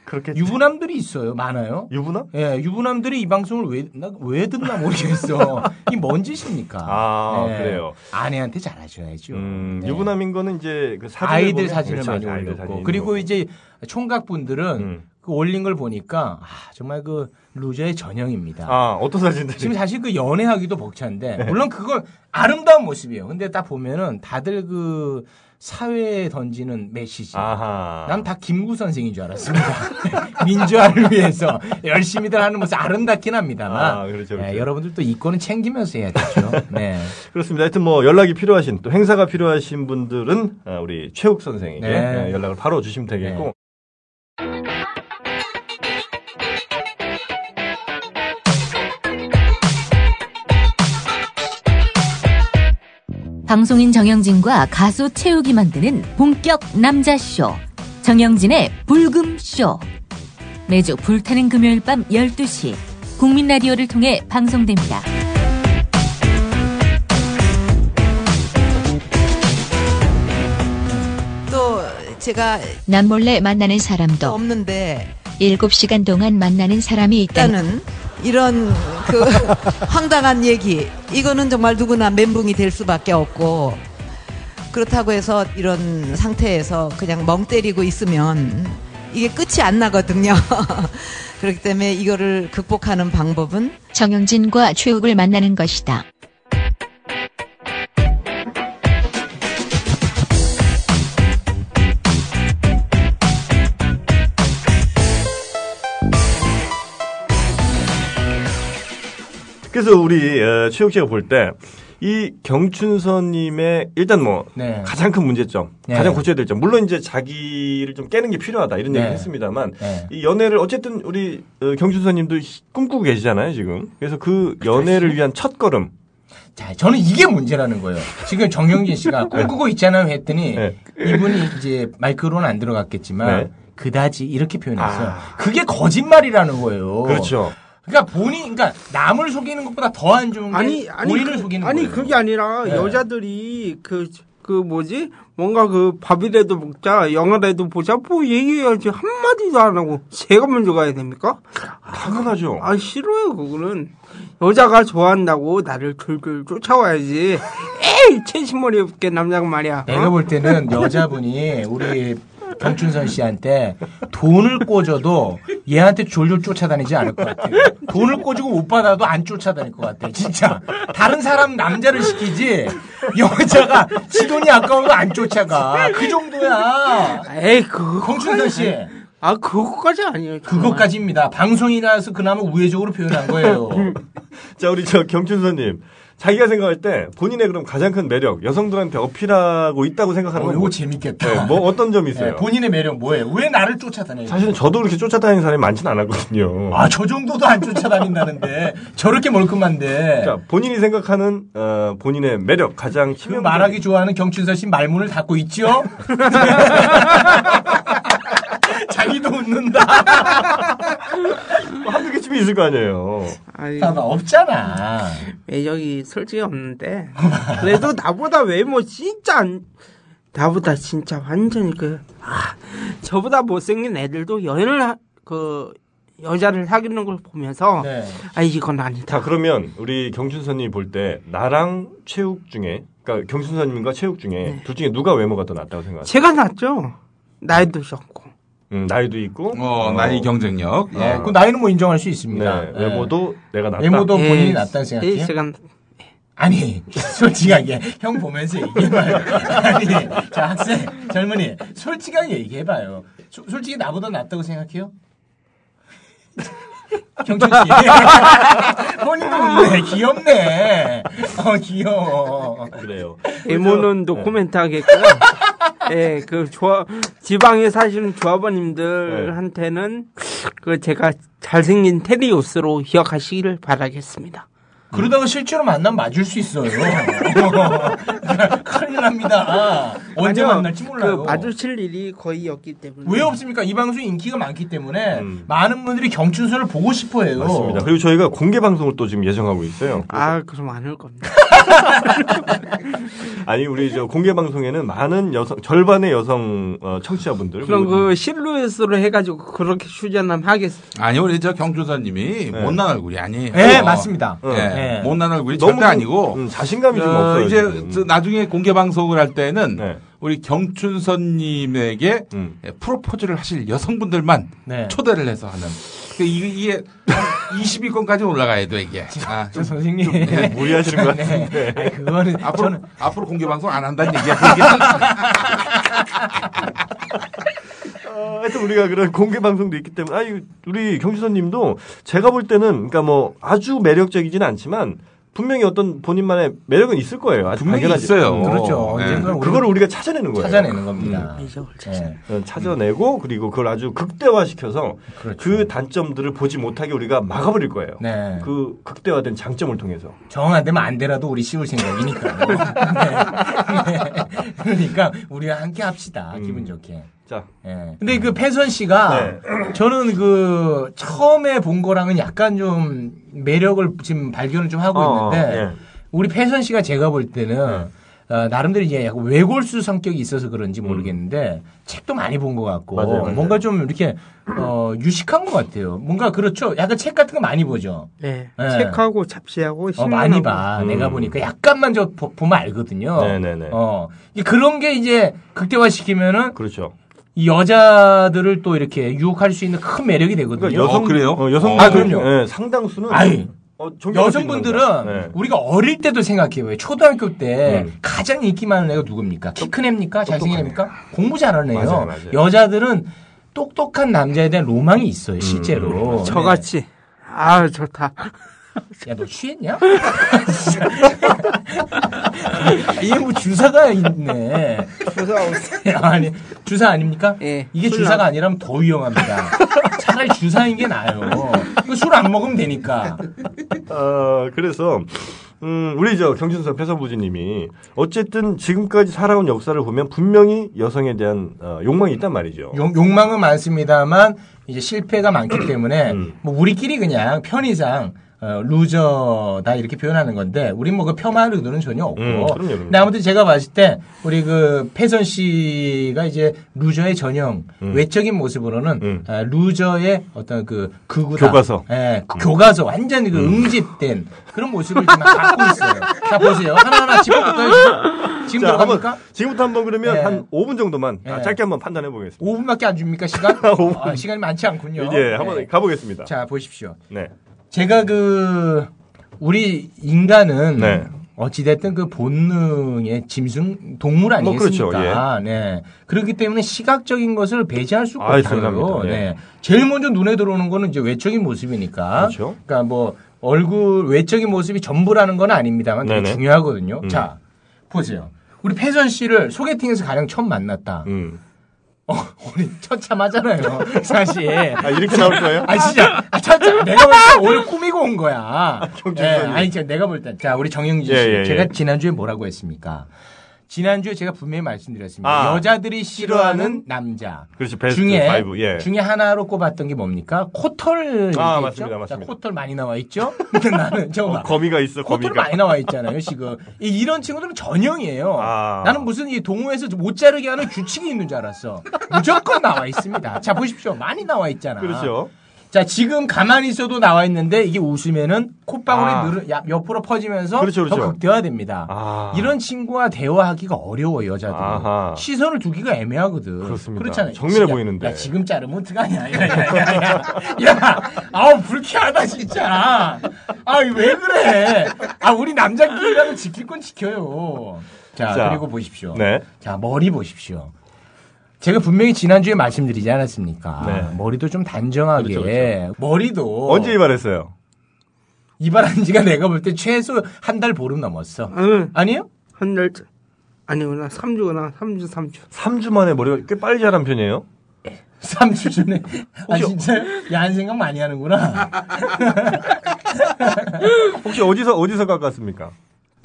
그렇게 유부남들이 있어요. 많아요. 유부남? 예, 유부남들이 이 방송을 왜, 나, 왜 듣나 모르겠어. 이 뭔 짓입니까? 아, 예, 그래요. 아내한테 잘하셔야죠. 음, 네. 유부남인 거는 이제 그 사진을 아이들 보면- 사진을 그렇죠, 많이 아이들 올렸고 그리고 있는 이제 총각분들은 음. 그 올린 걸 보니까 아, 정말 그 루저의 전형입니다. 아, 어떤 사진들이? 지금 사실 그 연애하기도 벅찬데 물론 그건 아름다운 모습이에요. 근데 딱 보면은 다들 그 사회에 던지는 메시지. 난 다 김구 선생인 줄 알았습니다. 민주화를 위해서 열심히들 하는 모습 아름답긴 합니다만. 아, 그렇죠, 그렇죠. 예, 여러분들도 이권은 챙기면서 해야 되죠. 네. 그렇습니다. 하여튼 뭐 연락이 필요하신 또 행사가 필요하신 분들은 아, 우리 최욱 선생에게 네. 예, 연락을 바로 주시면 되겠고 방송인 정영진과 가수 채욱이 만드는 본격 남자쇼. 정영진의 불금쇼. 매주 불타는 금요일 밤 12시 국민 라디오를 통해 방송됩니다. 또 제가 남몰래 만나는 사람도 없는데 7시간 동안 만나는 사람이 있다는 이런 그 황당한 얘기 이거는 정말 누구나 멘붕이 될 수밖에 없고 그렇다고 해서 이런 상태에서 그냥 멍 때리고 있으면 이게 끝이 안 나거든요. 그렇기 때문에 이거를 극복하는 방법은 정영진과 최욱을 만나는 것이다. 그래서 우리 어, 최욱 씨가 볼 때 이 경춘선님의 일단 뭐 네. 가장 큰 문제점, 네. 가장 고쳐야 될 점. 물론 이제 자기를 좀 깨는 게 필요하다 이런 네. 얘기를 했습니다만 네. 이 연애를 어쨌든 우리 어, 경춘선님도 히- 꿈꾸고 계시잖아요 지금. 그래서 그 연애를 위한 첫 걸음. 자, 저는 이게 문제라는 거예요. 지금 정영진 씨가 꿈꾸고 있잖아요 했더니 네. 이분이 이제 마이크로는 안 들어갔겠지만 네. 그다지 이렇게 표현했어요. 아. 그게 거짓말이라는 거예요. 그렇죠. 그러니까 본인, 그러니까 남을 속이는 것보다 더 안 좋은 게 아니 아니 본인을 그, 속이는 아니 거예요. 그게 아니라 네. 여자들이 그 그 뭐지 뭔가 그 밥이라도 먹자 영화라도 보자 뭐 얘기해야지 한 마디도 안 하고 제가 먼저 가야 됩니까? 당연하죠. 아 싫어요 그거는 여자가 좋아한다고 나를 줄줄 쫓아와야지 에이 채신머리 없게 남자가 말이야 어? 내가 볼 때는 여자분이 우리 경춘선 씨한테 돈을 꽂아도 얘한테 졸졸 쫓아다니지 않을 것 같아요. 돈을 꽂고 못 받아도 안 쫓아다닐 것 같아. 진짜. 다른 사람 남자를 시키지 여자가 지 돈이 아까워도 안 쫓아가. 그 정도야. 에이 그거 경춘선 씨. 아 그거까지 아니에요 정말. 그것까지입니다. 방송이라서 그나마 우회적으로 표현한 거예요. 자, 우리 저 경춘선님. 자기가 생각할 때 본인의 그럼 가장 큰 매력, 여성들한테 어필하고 있다고 생각하는 어, 건 이거 뭐, 재밌겠다. 네, 뭐 어떤 점이 네, 있어요? 본인의 매력 뭐예요? 왜 나를 쫓아다녀요? 사실은 저도 그렇게 쫓아다니는 사람이 많지는 않았거든요. 아, 저 정도도 안 쫓아다닌다는데. 저렇게 멀끔한데. 자, 본인이 생각하는 어, 본인의 매력 가장 그 치명 말하기 좋아하는 경춘선 씨 말문을 닫고 있죠? 자기도 웃는다. 한두 개쯤이 있을 거 아니에요. 아이, 봐봐, 없잖아. 매력이 솔직히 없는데 그래도 나보다 외모 진짜 안, 나보다 진짜 완전히 그 아, 저보다 못생긴 애들도 연애를 하, 그 여자를 사귀는 걸 보면서 네. 아 이건 아니다. 자, 그러면 우리 경춘선님이 볼때 나랑 최욱 중에 그러니까 경춘선님과 최욱 중에 네. 둘 중에 누가 외모가 더 낫다고 생각하세요? 제가 낫죠. 나이도 적고. 음, 나이도 있고 어, 나이 경쟁력. 네, 그 나이는 뭐 인정할 수 있습니다. 네, 외모도 내가 낫다. 외모도 본인이 예, 낫다는 예, 생각해요? 제가 아니, 솔직하게 형 보면서 얘기해봐요. 아니, 자 학생, 젊은이, 솔직하게 얘기해봐요. 소- 솔직히 나보다 낫다고 생각해요? 경춘 씨. 본인도 웃네. 귀엽네. 어, 귀여워. 그래요. 외모는 네. 노코멘트 하겠고요. 예, 그 조합 지방에 사시는 조합원님들한테는 그 제가 잘생긴 테리우스로 기억하시기를 바라겠습니다. 그러다가 실제로 만나면 맞을 수 있어요. 큰일 납니다. 언제 아니요, 만날지 몰라요. 그 마주칠 일이 거의 없기 때문에. 왜 없습니까? 이 방송이 인기가 많기 때문에 음. 많은 분들이 경춘선을 보고 싶어 해요. 맞습니다. 그리고 저희가 공개 방송을 또 지금 예정하고 있어요. 아, 그럼 안할 겁니다. 아니 우리 저 공개 방송에는 많은 여성 절반의 여성 어, 청취자분들 그럼 그 실루엣으로 해가지고 그렇게 휴전함 하겠습니다. 아니 우리 저 경조사님이 네. 못난 얼굴이 아니에요. 네, 어. 맞습니다. 예, 네. 못난 얼굴이 절대 좀, 아니고 음, 자신감이 좀 어, 없어요. 이제 지금. 저 나중에 공개 방송을 할 때는 네. 우리 경춘선님에게 음. 예, 프로포즈를 하실 여성분들만 네. 초대를 해서 하는. 그 이게, 이게 20위권까지 올라가야 돼 이게. 아, 저 선생님. 네, 무리하시는 것 네. 같은데. 아니, 그거는 앞으로 저는 앞으로 공개 방송 안 한다는 얘기야. 그게. 어, 하여튼 우리가 그런 공개 방송도 있기 때문에 아니 우리 경주선님도 제가 볼 때는 그러니까 뭐 아주 매력적이지는 않지만 분명히 어떤 본인만의 매력은 있을 거예요. 아주 분명히 발견하지. 있어요. 어. 그렇죠. 네. 언젠가 그거를 우리가 찾아내는 거예요. 찾아내는 겁니다. 찾아. 네. 어, 찾아내고 그리고 그걸 아주 극대화시켜서 그렇죠. 그 단점들을 보지 못하게 우리가 막아버릴 거예요. 네. 그 극대화된 장점을 통해서. 정 안 되면 안 되라도 우리 씌울 생각이니까. 네. 네. 그러니까 우리가 함께 합시다. 음. 기분 좋게. 자, 예. 근데 그 패선 씨가 저는 그 처음에 본 거랑은 약간 좀 매력을 지금 발견을 좀 하고 어, 있는데 예. 우리 패선 씨가 제가 볼 때는 어, 나름대로 이제 약간 외골수 성격이 있어서 그런지 모르겠는데 책도 많이 본 것 같고 음. 맞아요, 맞아요. 뭔가 좀 이렇게 어, 유식한 것 같아요. 뭔가 그렇죠. 약간 책 같은 거 많이 보죠. 네. 네. 책하고 잡지하고 어. 많이 봐. 음. 내가 보니까 약간만 저 보, 보면 알거든요. 네네네. 어, 이 그런 게 이제 극대화 시키면은 그렇죠. 이 여자들을 또 이렇게 유혹할 수 있는 큰 매력이 되거든요. 그러니까 여성 어, 그래요? 어, 여성 아, 그럼요. 예, 상당수는 아이, 어, 여성분들은. 네. 우리가 어릴 때도 생각해요. 왜 초등학교 때 음. 가장 인기 많은 애가 누굽니까? 키 큰 애입니까? 잘생긴 애입니까? 공부 잘하는 애요. 맞아요, 맞아요. 여자들은 똑똑한 남자에 대한 로망이 있어요, 실제로. 음. 저같이. 아, 좋다. 야, 너 취했냐? 이게 뭐 주사가 있네. 주사 아니, 주사 아닙니까? 예. 이게 술 주사가 나- 아니라면 더 위험합니다. 차라리 주사인 게 나아요. 술 안 먹으면 되니까. 어, 그래서 음, 우리 저 경준석 패서부지님이 어쨌든 지금까지 살아온 역사를 보면 분명히 여성에 대한 어, 욕망이 있단 말이죠. 욕, 욕망은 많습니다만 이제 실패가 많기 때문에 음. 뭐 우리끼리 그냥 편의상 어, loser다 이렇게 표현하는 건데 우린 뭐그 폄하할 의도는 전혀 없고 음, 그럼요, 그럼요. 근데 아무튼 제가 봤을 때 우리 그 폐선 씨가 이제 loser의 전형 음. 외적인 모습으로는 음. 아, loser의 어떤 그 극우다 교과서. 예, 그 교과서 완전히 그 응집된 그런 모습을 지금 갖고 있어요 자 보세요 하나하나 짚어볼까요 지금, 지금 들어갑니까? 지금부터 한번 그러면 네. 한 5분 정도만 아, 네. 짧게 한번 판단해 보겠습니다. 5분밖에 안 줍니까 시간? 5분. 아, 시간이 많지 않군요. 예, 한번 네. 가보겠습니다. 자 보십시오. 네. 제가 그 우리 인간은 네. 어찌됐든 그 본능의 짐승 동물 뭐 그렇죠, 아니겠습니까? 네. 그렇기 때문에 시각적인 것을 배제할 수가 없어요. 예. 네. 제일 먼저 눈에 들어오는 거는 이제 외적인 모습이니까. 그렇죠. 러니까 뭐 얼굴 외적인 모습이 전부라는 건 아닙니다만 되게. 중요하거든요. 음. 자 보세요. 우리 패선 씨를 소개팅에서 가장 처음 만났다. 음. 어, 우리 처참하잖아요, 사실. 아, 이렇게 나올 거예요? 아, 진짜. 아, 처참. 내가 볼 때 오늘 꾸미고 온 거야. 경준선이. 예, 아니, 제가 내가 볼 때. 자, 우리 정영진 씨. 예, 예, 예. 제가 지난주에 뭐라고 했습니까? 지난주에 제가 분명히 말씀드렸습니다. 아, 여자들이 싫어하는 남자. 그렇죠. 베스트 중에, 5. 예. 중에 하나로 꼽았던 게 뭡니까? 코털. 아, 있죠? 맞습니다, 자, 맞습니다. 코털 많이 나와 있죠? 근데 나는, 저 어, 봐. 거미가 있어, 코털 거미가. 많이 나와 있잖아요, 지금. 이, 이런 친구들은 전형이에요. 아. 나는 무슨 이 동호회에서 못 자르게 하는 규칙이 있는 줄 알았어. 무조건 나와 있습니다. 자, 보십시오. 많이 나와 있잖아. 그렇죠. 자, 지금 가만히 있어도 나와 있는데 이게 웃으면은 콧방울이 아. 늘어, 야- 옆으로 퍼지면서 그렇죠, 그렇죠. 더 극대화됩니다. 아. 이런 친구와 대화하기가 어려워, 여자들은. 아하. 시선을 두기가 애매하거든. 그렇습니다. 그렇잖아요. 정밀해 야, 보이는데. 야, 지금 자르면 어떡하냐. 야, 야, 야, 야. 야, 아우, 불쾌하다, 진짜. 아, 왜 그래. 아, 우리 남자끼리라도 지킬 건 지켜요. 자, 자. 그리고 보십시오. 네. 자, 머리 보십시오. 제가 분명히 지난주에 말씀드리지 않았습니까? 네. 머리도 좀 단정하게. 그렇죠, 머리도. 언제 이발했어요? 이발한 지가 내가 볼 때 최소 한 달 보름 넘었어. 응. 아니요? 한 달, 아니구나. 3주구나. 3주, 3주. 3주 만에 머리가 꽤 빨리 자란 편이에요? 3주 전에. 아, 진짜? 야한 생각 많이 하는구나. 혹시 어디서 어디서 깎았습니까?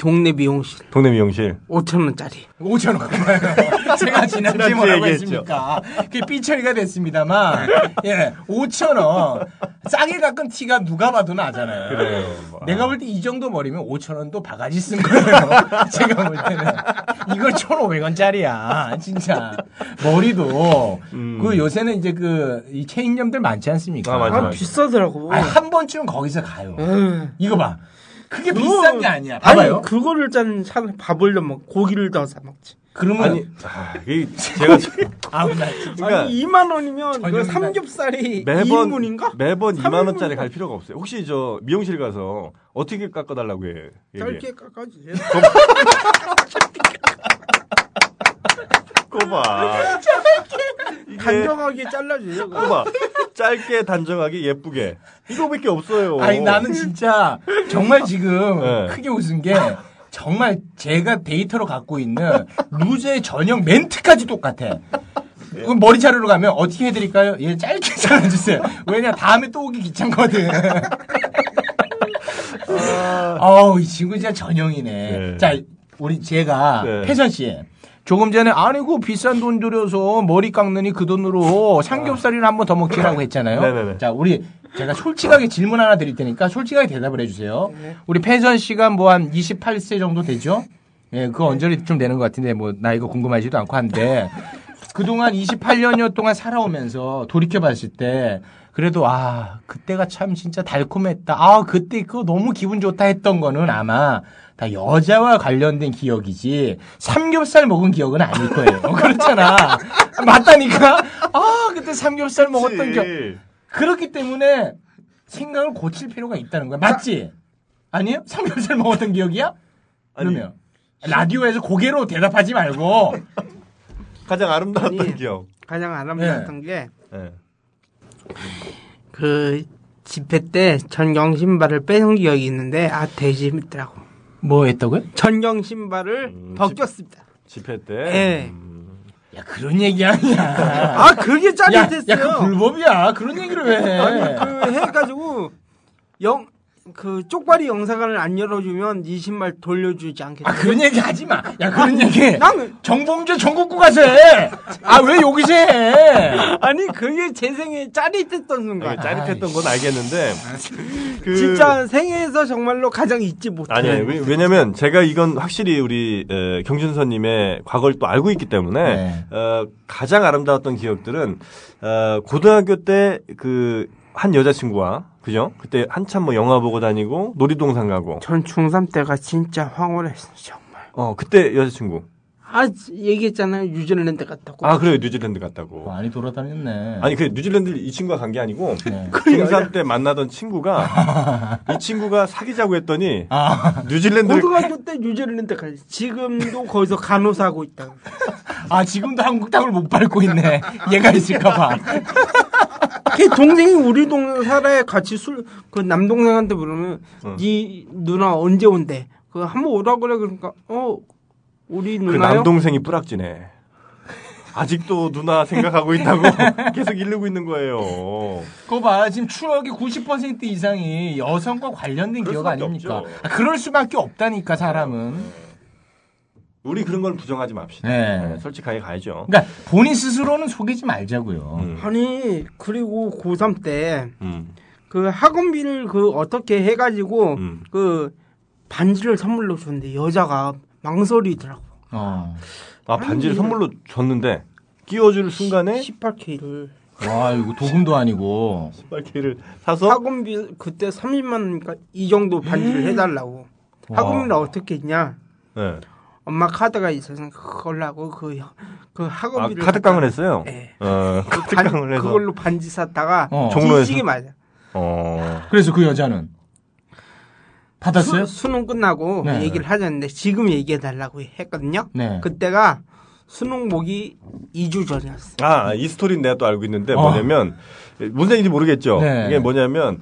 동네 미용실. 동네 미용실. 5천 원짜리. 5천 원. 제가 지난주에 뭐라고. 했습니까? 그게 삐처리가 됐습니다만, 예, 5천 원. 싸게 깎은 티가 누가 봐도 나잖아요. 그래요. 뭐. 내가 볼 때 이 정도 머리면 5천 원도 바가지 쓴 거예요. 제가 볼 때는. 이걸 1,500원짜리야. 진짜. 머리도. 음. 그 요새는 이제 그, 이 체인점들 많지 않습니까? 아, 맞아, 아, 맞아. 비싸더라고. 아니, 한 번쯤은 거기서 가요. 응. 이거 봐. 그게 그거- 비싼 게 아니야. 봐봐요. 아니, 그거를 짠 차라리 밥을 넣어 먹 고기를 더 사 먹지. 그러면. 아니, 아, 이게 제가 아우, 나 진짜. 그러니까 아니, 2만 원이면 그 삼겹살이 매번 2인분인가? 매번 2만 원짜리 3인분인가? 갈 필요가 없어요. 혹시 저 미용실 가서 어떻게 깎아 달라고 해? 얘기해. 짧게. 이게 단정하게 잘라줘요. 그거. 꼬봐. 짧게 단정하게 예쁘게 이거밖에 없어요. 아니 나는 진짜 정말 지금 네. 크게 웃은 게 정말 제가 데이터로 갖고 있는 루저의 전형 멘트까지 똑같아. 그럼 머리 자르러 가면 어떻게 해드릴까요? 예, 짧게 잘라주세요. 왜냐 다음에 또 오기 귀찮거든. 아우 이 친구 진짜 전형이네. 네. 자 우리 제가 네. 패선 씨. 조금 전에 아니고 비싼 돈 들여서 머리 깎느니 그 돈으로 삼겹살이나 한번 더 먹지라고 했잖아요. 네네네. 자, 우리 제가 솔직하게 질문 하나 드릴 테니까 솔직하게 대답을 해주세요. 우리 패선 씨가 뭐 한 28세 정도 되죠? 예, 그거 언저리 좀 되는 것 같은데 뭐 나이가 궁금하지도 않고 한데 그동안 28년여 동안 살아오면서 돌이켜 봤을 때 그래도 아 그때가 참 진짜 달콤했다. 아 그때 그거 너무 기분 좋다 했던 거는 아마 다 여자와 관련된 기억이지 삼겹살 먹은 기억은 아닐 거예요. 그렇잖아. 맞다니까. 아 그때 삼겹살 먹었던 기억. 그렇기 때문에 생각을 고칠 필요가 있다는 거야. 맞지? 아니요? 삼겹살 먹었던 기억이야? 아니, 그러면 라디오에서 고개로 대답하지 말고 가장 아름다웠던 아니. 기억. 가장 아름다웠던 게, 예. 그, 집회 때 전경 신발을 뺏은 기억이 있는데, 아, 되게 재밌더라고. 뭐 했다고요? 전경 신발을 음, 벗겼습니다. 집회 때. 예. 음, 야 그런 얘기 아니야. 아, 그게 야, 짜릿했어요. 야, 그 불법이야. 그런 얘기를 왜 해? 아니, 그 해가지고, 영, 그 쪽발이 영사관을 안 열어주면 이 신발 돌려주지 않겠다. 아 그런 얘기 하지 마. 야 그런 얘기. 나는 정봉주 전국구 가서 해. 아 왜 여기서 해? 아니 그게 제 생에 짜릿했던 순간. 이게 짜릿했던 건 알겠는데 그 진짜 생애에서 정말로 가장 잊지 못해. 아니에요. 왜- 왜냐면 제가 이건 확실히 우리 에, 경준선님의 과거를 또 알고 있기 때문에 네. 어, 가장 아름다웠던 기억들은 어, 고등학교 때 그 한 여자친구와 그죠? 그때 한참 뭐 영화 보고 다니고 놀이동산 가고 전 중3 때가 진짜 황홀했어 정말. 어 그때 여자친구 아 얘기했잖아요 뉴질랜드 갔다고. 아 그래요 뉴질랜드 갔다고 많이 돌아다녔네. 아니 그 뉴질랜드 이 친구가 간 게 아니고 네. 중3 때 만나던 친구가 이 친구가 사귀자고 했더니 아, 뉴질랜드를 고등학교 때 뉴질랜드 가. 지금도 거기서 간호사 하고 있다. 아 지금도 한국 땅을 못 밟고 있네. 얘가 있을까봐. 걔 동생이 우리 동네 살아야 같이 술 그 남동생한테 물으면 응. 네 누나 언제 온대? 그 한번 오라 그래 그러니까 어 우리 그 누나요? 남동생이 뿌락지네. 아직도 누나 생각하고 있다고 계속 이르고 있는 거예요. 그거 봐. 지금 추억의 90% 이상이 여성과 관련된 기억 아닙니까? 아, 그럴 수밖에 없다니까 사람은. 우리 그런 걸 부정하지 맙시다. 네. 네, 솔직하게 가야죠. 그러니까 본인 스스로는 속이지 말자고요. 음. 아니 그리고 고3 때그 음. 학원비를 그 어떻게 해가지고 음. 그 반지를 선물로 줬는데 여자가 망설이더라고. 어. 아 반지를 선물로 줬는데 끼워줄 순간에 18K를 와 이거 도금도 아니고. 신발키를 사서 학원비 그때 30만 원이니까 이 정도 반지를 해달라고. 와. 학원비를 어떻게 했냐? 네. 엄마 카드가 있어서 그걸로 그, 그 아, 학원비를 카드깡을 했어요. 네. 어, 반- 카드깡을 해서 그걸로 반지 샀다가 어. 종로에서? 맞아. 어. 그래서 그 여자는 받았어요? 수, 수능 끝나고 네. 얘기를 하자는데 지금 얘기해 달라고 했거든요. 네. 그때가 수능복이 2주 전이었어. 아, 이 스토리는 내가 또 알고 있는데 어. 뭐냐면 무슨 얘기인지 모르겠죠. 네. 이게 뭐냐면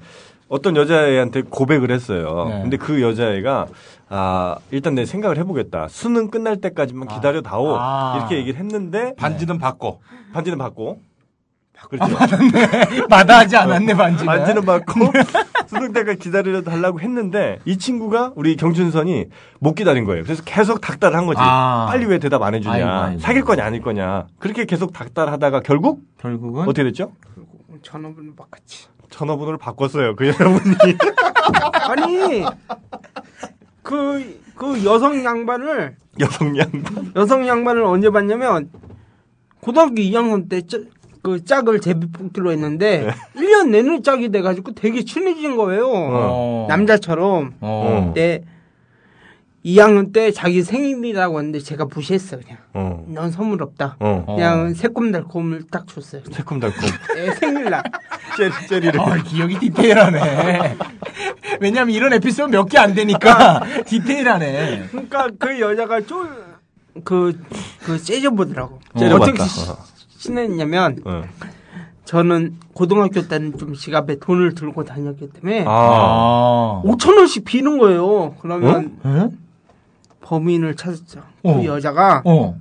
어떤 여자애한테 고백을 했어요. 네. 근데 그 여자애가 아, 일단 내 생각을 해보겠다. 수능 끝날 때까지만 기다려 다오. 아. 이렇게 얘기를 했는데 반지는 받고. 반지는 받고. 그렇죠. 마다하지 않았네 반지는. 반지는 받고 수능 때까지 기다려 달라고 했는데 이 친구가 우리 경춘선이 못 기다린 거예요. 그래서 계속 닥달한 거지. 아. 빨리 왜 대답 안 해주냐. 아이고, 아이고. 사귈 거냐 아닐 거냐. 그렇게 계속 닥달하다가 결국 결국은 어떻게 됐죠? 전화번호 바꿨지. 전화번호를 바꿨어요. 그 여자분이. 아니 그, 그 여성 양반을 여성 양반. 여성 양반을 언제 봤냐면 고등학교 2학년 때 짜, 그 짝을 제비 뽑기로 했는데 1년 내내 짝이 돼가지고 되게 친해진 거예요. 어. 남자처럼. 어. 근데 2학년 때 자기 생일이라고 했는데 제가 무시했어 그냥. 어. 넌 선물 없다. 어. 그냥 새콤달콤을 딱 줬어요. 새콤달콤. 애 생일날. 젤, 젤리를. 어, 기억이 디테일하네. 왜냐면 이런 에피소드 몇 개 안 되니까 디테일하네. 그러니까 그 여자가 좀그그 째져보더라고. 어떻게 시- 어. 친했냐면 어. 저는 고등학교 때는 좀 지갑에 돈을 들고 다녔기 때문에 아. 아. 5천 원씩 비는 거예요. 그러면 에? 범인을 찾았죠. 어. 그 여자가 어.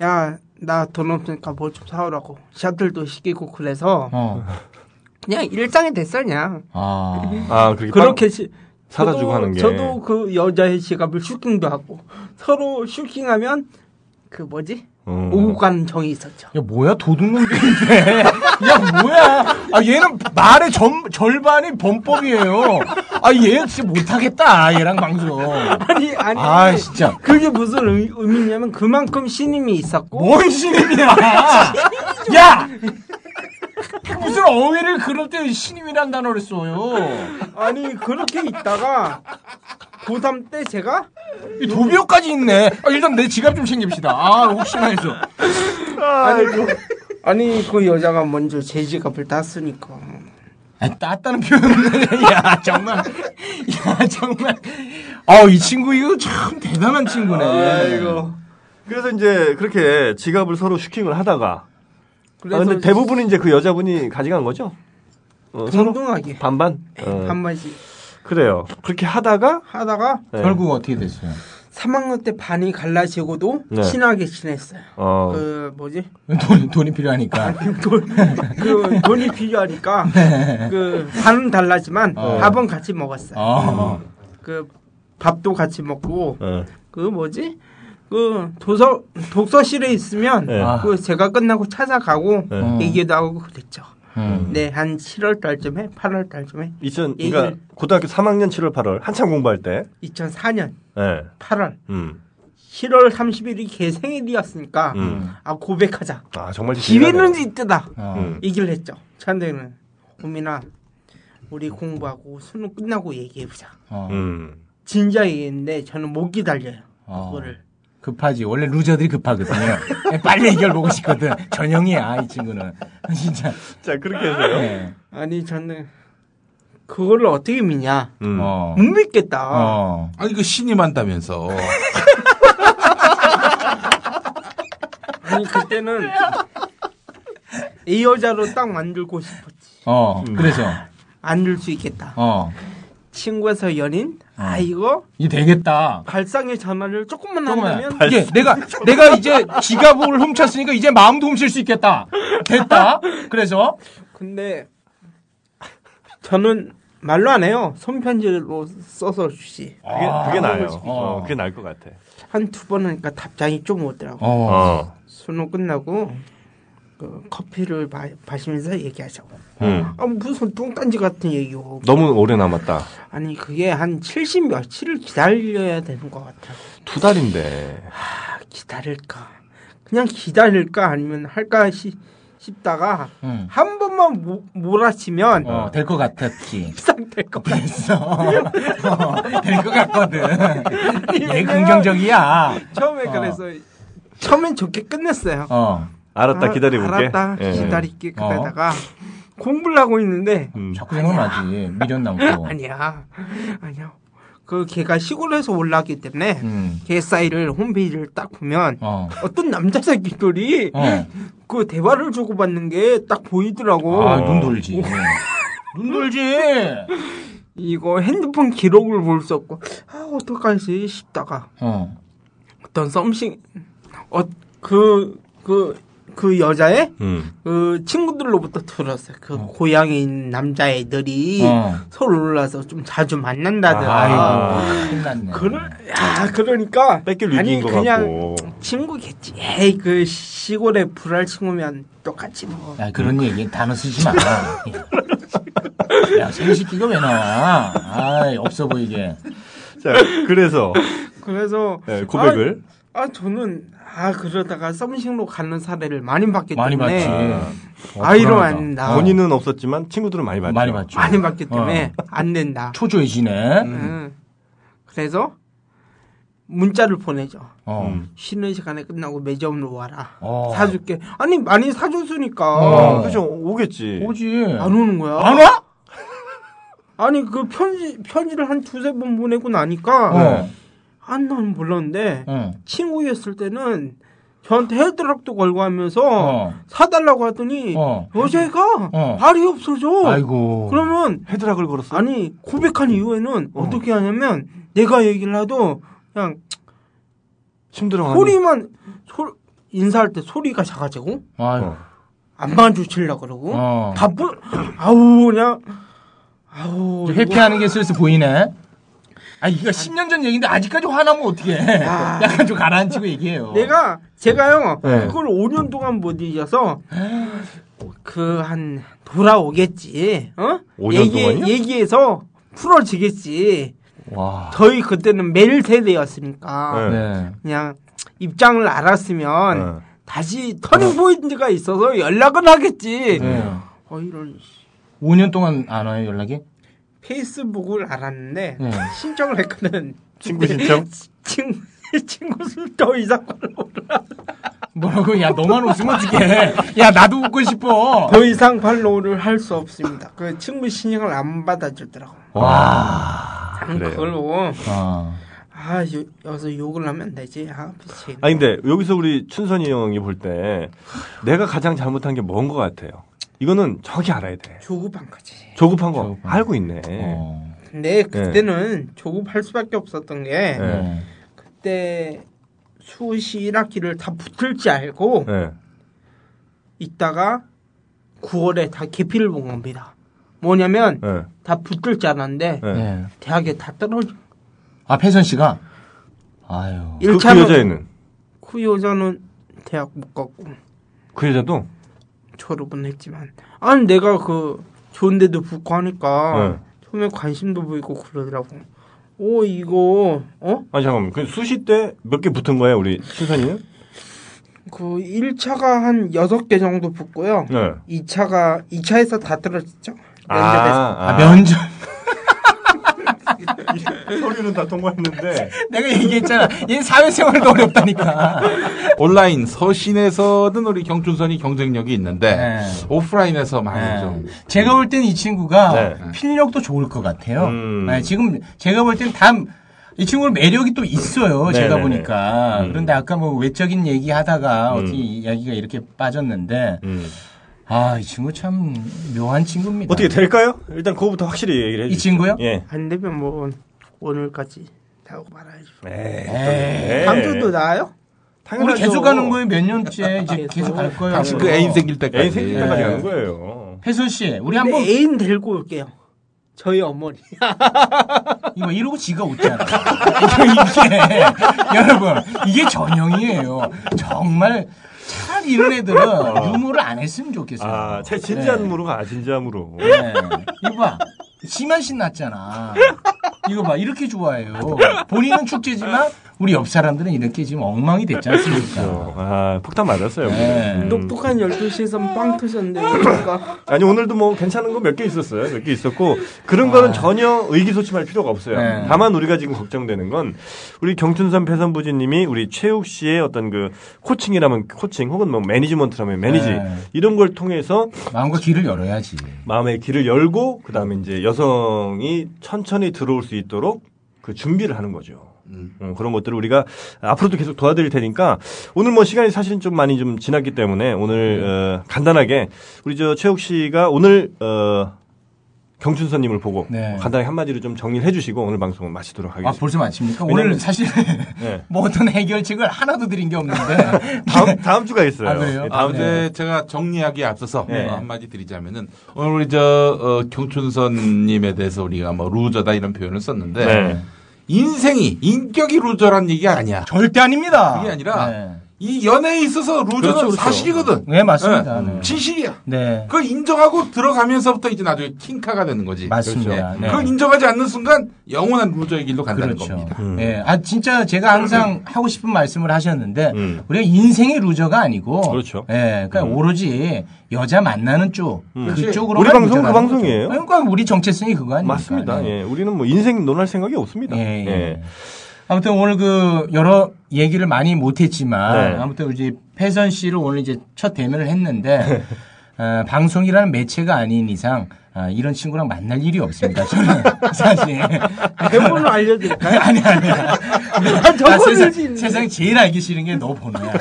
야나 돈 없으니까 뭐좀 사오라고 셔틀도 시키고 그래서 어. 그냥 일상이 됐어 그냥 아. 아, 그렇게. 그렇게 시, 사다 주고 저도- 하는 게. 저도 그 여자의 지갑을 슈킹도 하고 서로 슈킹하면 그 뭐지 어. 오고 가는 정이 있었죠. 야 뭐야? 도둑놈들인데. 야 뭐야? 아 얘는 말의 전, 절반이 범법이에요. 아얘 진짜 못하겠다 얘랑 방송. 아니 아니. 아 진짜. 그게 무슨 의, 의미냐면 그만큼 신임이 있었고. 뭔 신임이야? 야 무슨 어휘를 그럴 때 신임이란 단어를 써요? 아니 그렇게 있다가 고3 때 제가? 이 도비오까지 있네. 아, 일단 내 지갑 좀 챙깁시다. 아 혹시나 해서. 아니, 아니 그 여자가 먼저 제 지갑을 땄으니까. 아, 땄다는 표현은 야 정말. 야 정말. 아이 친구 이거 참 대단한 친구네. 아이고. 그래서 이제 그렇게 지갑을 서로 슈킹을 하다가. 아, 그래서 근데 대부분은 이제 그 여자분이 가져간 거죠? 어, 동등하게 반반? 어, 반반씩 그래요. 그렇게 하다가 하다가 네. 결국 어떻게 됐어요? 3학년 때 반이 갈라지고도 네. 친하게 지냈어요. 어. 그 뭐지? 돈, 돈이 필요하니까. 돈, 그 돈이 필요하니까 그 반은 달라지만 어. 밥은 같이 먹었어요. 어. 그 밥도 같이 먹고 어. 그 뭐지? 그 도서 독서실에 있으면 네. 아. 그 제가 끝나고 찾아가고 네. 얘기도 하고 그랬죠. 음. 네, 한 7월 달쯤에 8월 달쯤에 2000 얘기를- 그러니까 고등학교 3학년 7월 8월 한참 공부할 때. 2004년 예. 8월 음. 7월 30일이 걔 생일이었으니까 음. 아 고백하자. 아, 정말 기회는 있다. 어. 음. 얘기를 했죠. 저한테는 우민아 우리 공부하고 수능 끝나고 얘기해보자. 어. 음. 진짜 얘기했는데 저는 못 기다려요. 어. 그거를. 급하지. 원래 루저들이 급하거든요. 빨리 해결 보고 싶거든. 전형이야, 이 친구는. 진짜. 자, 그렇게 해서요. 네. 아니 저는 그거를 어떻게 믿냐? 음. 어. 못 믿겠다. 어. 아니 그 신임 한다면서. 아니 그때는 이 여자로 딱 만들고 싶었지. 어. 그래서. 만들 수 있겠다. 어. 친구에서 연인? 아 이거 이게 되겠다. 발상의 전환을 조금만 조금만. 한다면 이게 내가 내가 이제 지갑을 훔쳤으니까 이제 마음도 훔칠 수 있겠다. 됐다. 그래서 근데 저는 말로 안 해요. 손편지로 써서 주시. 그게, 그게 나아요. 어. 어, 그게 나을 것 같아. 한 두 번 하니까 답장이 좀 오더라고. 어. 어. 수능 끝나고 그 커피를 마, 마시면서 얘기하자고. 음. 아 무슨 뚱딴지 같은 얘기고. 너무 오래 남았다. 아니 그게 한 70 며칠을 기다려야 되는 것 같아. 두 달인데. 아, 기다릴까? 그냥 기다릴까 아니면 할까 시, 싶다가 응. 한 번만 모, 몰아치면 어, 될 것 같았지. 상될것 같아. 그랬어. 어, 될것 같거든. 얘 긍정적이야. 처음에 어. 그래서 처음엔 좋게 끝냈어요. 어. 알았다, 아, 기다려볼게. 알았다 예. 기다릴게 어. 그러다가 공부를 하고 있는데 음. 자꾸 생각나지. 미련 남고. 아니야 아니야 그 걔가 시골에서 올라왔기 때문에 음. 걔 사이를 홈페이지를 딱 보면 어. 어떤 남자 새끼들이 어. 그 대화를 주고받는 게 딱 보이더라고. 아, 눈 돌지. 눈 돌지. 이거 핸드폰 기록을 볼 수 없고 아 어떡하지 싶다가 어. 어떤 썸씽 어그그 그 여자의 음. 그 친구들로부터 들었어요. 그 고향에 있는 남자애들이 어. 서울 올라서 좀 자주 만난다더라. 아이고, 났네. 그러, 야, 그러니까 뺏길 아니 위기인 것 그냥 같고. 친구겠지. 에이 그 시골에 불알 친구면 똑같이 뭐. 야, 그런 얘기 단어 쓰지 마. 야, 생식기가 왜 나와? 아이, 없어 보이게. 자, 그래서 그래서 네, 고백을. 아, 아, 저는 아 그러다가 썸씽로 가는 사례를 많이 봤기 많이 때문에 봤지. 아 이러면 불안하다. 안 된다. 본인은 없었지만 친구들은 많이 봤죠. 많이 봤죠. 많이 봤기 때문에 안 된다. 초조해지네. 응. 그래서 문자를 보내죠. 어. 음. 쉬는 시간에 끝나고 매점으로 와라. 어. 사줄게. 아니 많이 사줬으니까 어. 그죠, 오겠지. 오지. 안 오는 거야. 안 와? 아니 그 편지 편지를 한 두세 번 보내고 나니까 어. 안 나는 몰랐는데 어. 친구였을 때는 저한테 헤드락도 걸고 하면서 어. 사달라고 하더니 어. 여자애가 어. 발이 없어져. 아이고. 그러면 헤드락을 걸었어. 아니 고백한 이후에는 어. 떻게 하냐면 내가 얘기를 해도 그냥 힘들어. 소리만 소 인사할 때 소리가 작아지고. 어. 안 마주치려 그러고 어. 바쁜 아우 그냥 아우 좀 회피하는 게 슬슬 보이네. 아, 이거 10년 전 얘기인데 아직까지 화나면 어떡해. 아. 약간 좀 가라앉히고 얘기해요. 내가 제가요 네. 그걸 5년 동안 못 잊어서 그 한 돌아오겠지 어 5년 동안이요? 얘기해서 풀어지겠지 와. 저희 그때는 메일 세대였으니까 네. 네. 그냥 입장을 알았으면 어. 다시 turning point가 있어서 연락을 하겠지 네. 어 이런 5년 동안 안 와요, 연락이? 페이스북을 알았는데 네. 신청을 했거든 친구 신청? 친구 친구 수더 이상 follow를 뭐라고? 야, 너만 웃으면 어떡해. 야, 나도 웃고 싶어. 더 이상 follow를 할 수 없습니다. 그 친구 신청을 안 받아주더라고. 와. 그래요? 그걸로 어. 아 요, 여기서 욕을 하면 되지. 아 미치겠네. 아니 근데 여기서 우리 춘선이 형이 볼 때 내가 가장 잘못한 게 뭔 것 같아요. 이거는 정확히 알아야 돼. 조급한 거지. 조급한 거 조급한 알고 있네. 어. 근데 그때는 조급할 수밖에 없었던 게 네. 네. 때 수시 1학기를 다 붙을지 알고 네. 있다가 9월에 다 계피를 본 겁니다. 뭐냐면 네. 다 붙을 줄 알았는데 네. 네. 대학에 다 떨어져. 아 패선 씨가 아유 그, 그 1차는 여자애는 그 여자는 대학 못 갔고 그 여자도 졸업은 했지만 아니 내가 그 좋은 데도 붙고 하니까 네. 처음에 관심도 보이고 그러더라고. 오 이거 어? 아니 잠깐만 그 수시 때 몇 개 붙은 거예요 우리 신선이는? 그 1차가 한 6개 정도 붙고요. 네. 2차가 2차에서 다 떨어졌죠. 면접에서. 아, 아, 면접 서류는 다 통과했는데 내가 얘기했잖아 얘 사회생활도 어렵다니까 온라인 서신에서는 우리 경춘선이 경쟁력이 있는데 네. 오프라인에서 많이 네. 좀 제가 볼 땐 이 친구가 네. 필력도 좋을 것 같아요. 음. 네, 지금 제가 볼땐다이 친구는 매력이 또 있어요. 제가 네네네. 보니까. 음. 그런데 아까 뭐 외적인 얘기 하다가 음. 어떻게 이야기가 이렇게 빠졌는데 음. 아, 이 친구 참 묘한 친구입니다. 어떻게 될까요? 일단 그거부터 확실히 얘기를 이 해주세요. 친구요? 예. 안 되면 뭐 오늘까지 하고 말아야죠. 에이, 에이. 다음 주도 나와요? 우리 계속 가는 거예요. 몇 년째 이제 계속. 계속 갈 거예요. 당신 그 애인 생길 때까지 애인 생길 때까지 네. 가는 거예요. 혜선 씨, 우리 한번 애인 데리고 올게요. 저희 어머니. 이거 이러고 지가 웃잖아. 이게 여러분 이게 전형이에요. 정말 차라리 이런 애들은 유머를 안 했으면 좋겠어요. 아, 제 진지한 네. 무로 가, 진지한 무로. 네. 이거 봐. 심한 신났잖아. 이거 봐. 이렇게 좋아해요. 본인은 축제지만 우리 옆 사람들은 이렇게 지금 엉망이 됐지 않습니까? 아, 폭탄 맞았어요. 네. 음. 똑똑한 12시에서 빵 터졌는데 그러니까 아니 오늘도 뭐 괜찮은 거 몇 개 있었어요. 몇 개 있었고 그런 거는 전혀 의기소침할 필요가 없어요. 아. 네. 다만 우리가 지금 걱정되는 건 우리 경춘선 패선부지님이 우리 최욱 씨의 어떤 그 코칭이라면 코칭 혹은 뭐 매니지먼트라면 매니지 네. 이런 걸 통해서 마음과 길을 열어야지. 마음의 길을 열고 그 다음에 이제 여성이 천천히 들어올 수 있도록 그 준비를 하는 거죠. 음. 어, 그런 것들을 우리가 앞으로도 계속 도와드릴 테니까 오늘 뭐 시간이 사실은 좀 많이 좀 지났기 때문에 오늘 어, 간단하게 우리 저 최욱 씨가 오늘 어, 경춘선님을 보고 네. 간단하게 한마디로 좀 정리를 해주시고 오늘 방송을 마치도록 아, 하겠습니다. 벌써 마칩니까? 오늘 사실 네. 뭐 어떤 해결책을 하나도 드린 게 없는데. 다음 다음 주가 있어요. 아, 그래요? 네, 아, 다음 이제 주에 제가 정리하기에 앞서서 네. 어, 한마디 드리자면은 오늘 우리 저 어, 경춘선님에 대해서 우리가 뭐 loser다 이런 표현을 썼는데 네. 인생이 인격이 loser란 얘기가 아니야. 절대 아닙니다. 그게 아니라 네, 이 연애에 있어서 loser는 그렇죠, 그렇죠. 사실이거든. 네, 맞습니다. 네. 네. 진실이야. 네. 그걸 인정하고 들어가면서부터 이제 나중에 킹카가 되는 거지. 맞습니다. 그렇죠. 네. 그걸 인정하지 않는 순간 영원한 loser의 길로 간다는 그렇죠. 겁니다. 음. 예. 아, 진짜 제가 항상 하고 싶은 말씀을 하셨는데, 음. 우리가 인생의 루저가 아니고, 그렇죠. 예. 그러니까 오로지 여자 만나는 쪽, 음. 그쪽으로. 우리 방송은 그 방송이에요. 그러니까 우리 정체성이 그거 아닙니까? 맞습니다. 네. 예. 우리는 뭐 인생 논할 생각이 없습니다. 예, 예. 예. 아무튼 오늘 그 여러 얘기를 많이 못했지만 네. 아무튼 이제 패선 씨를 오늘 이제 첫 대면을 했는데 어, 방송이라는 매체가 아닌 이상 아, 이런 친구랑 만날 일이 없습니다. 저는 사실 번호 알려드릴까요? 아니 아니야. 나 세상, 세상에 제일 알기 싫은 게 너 번호야.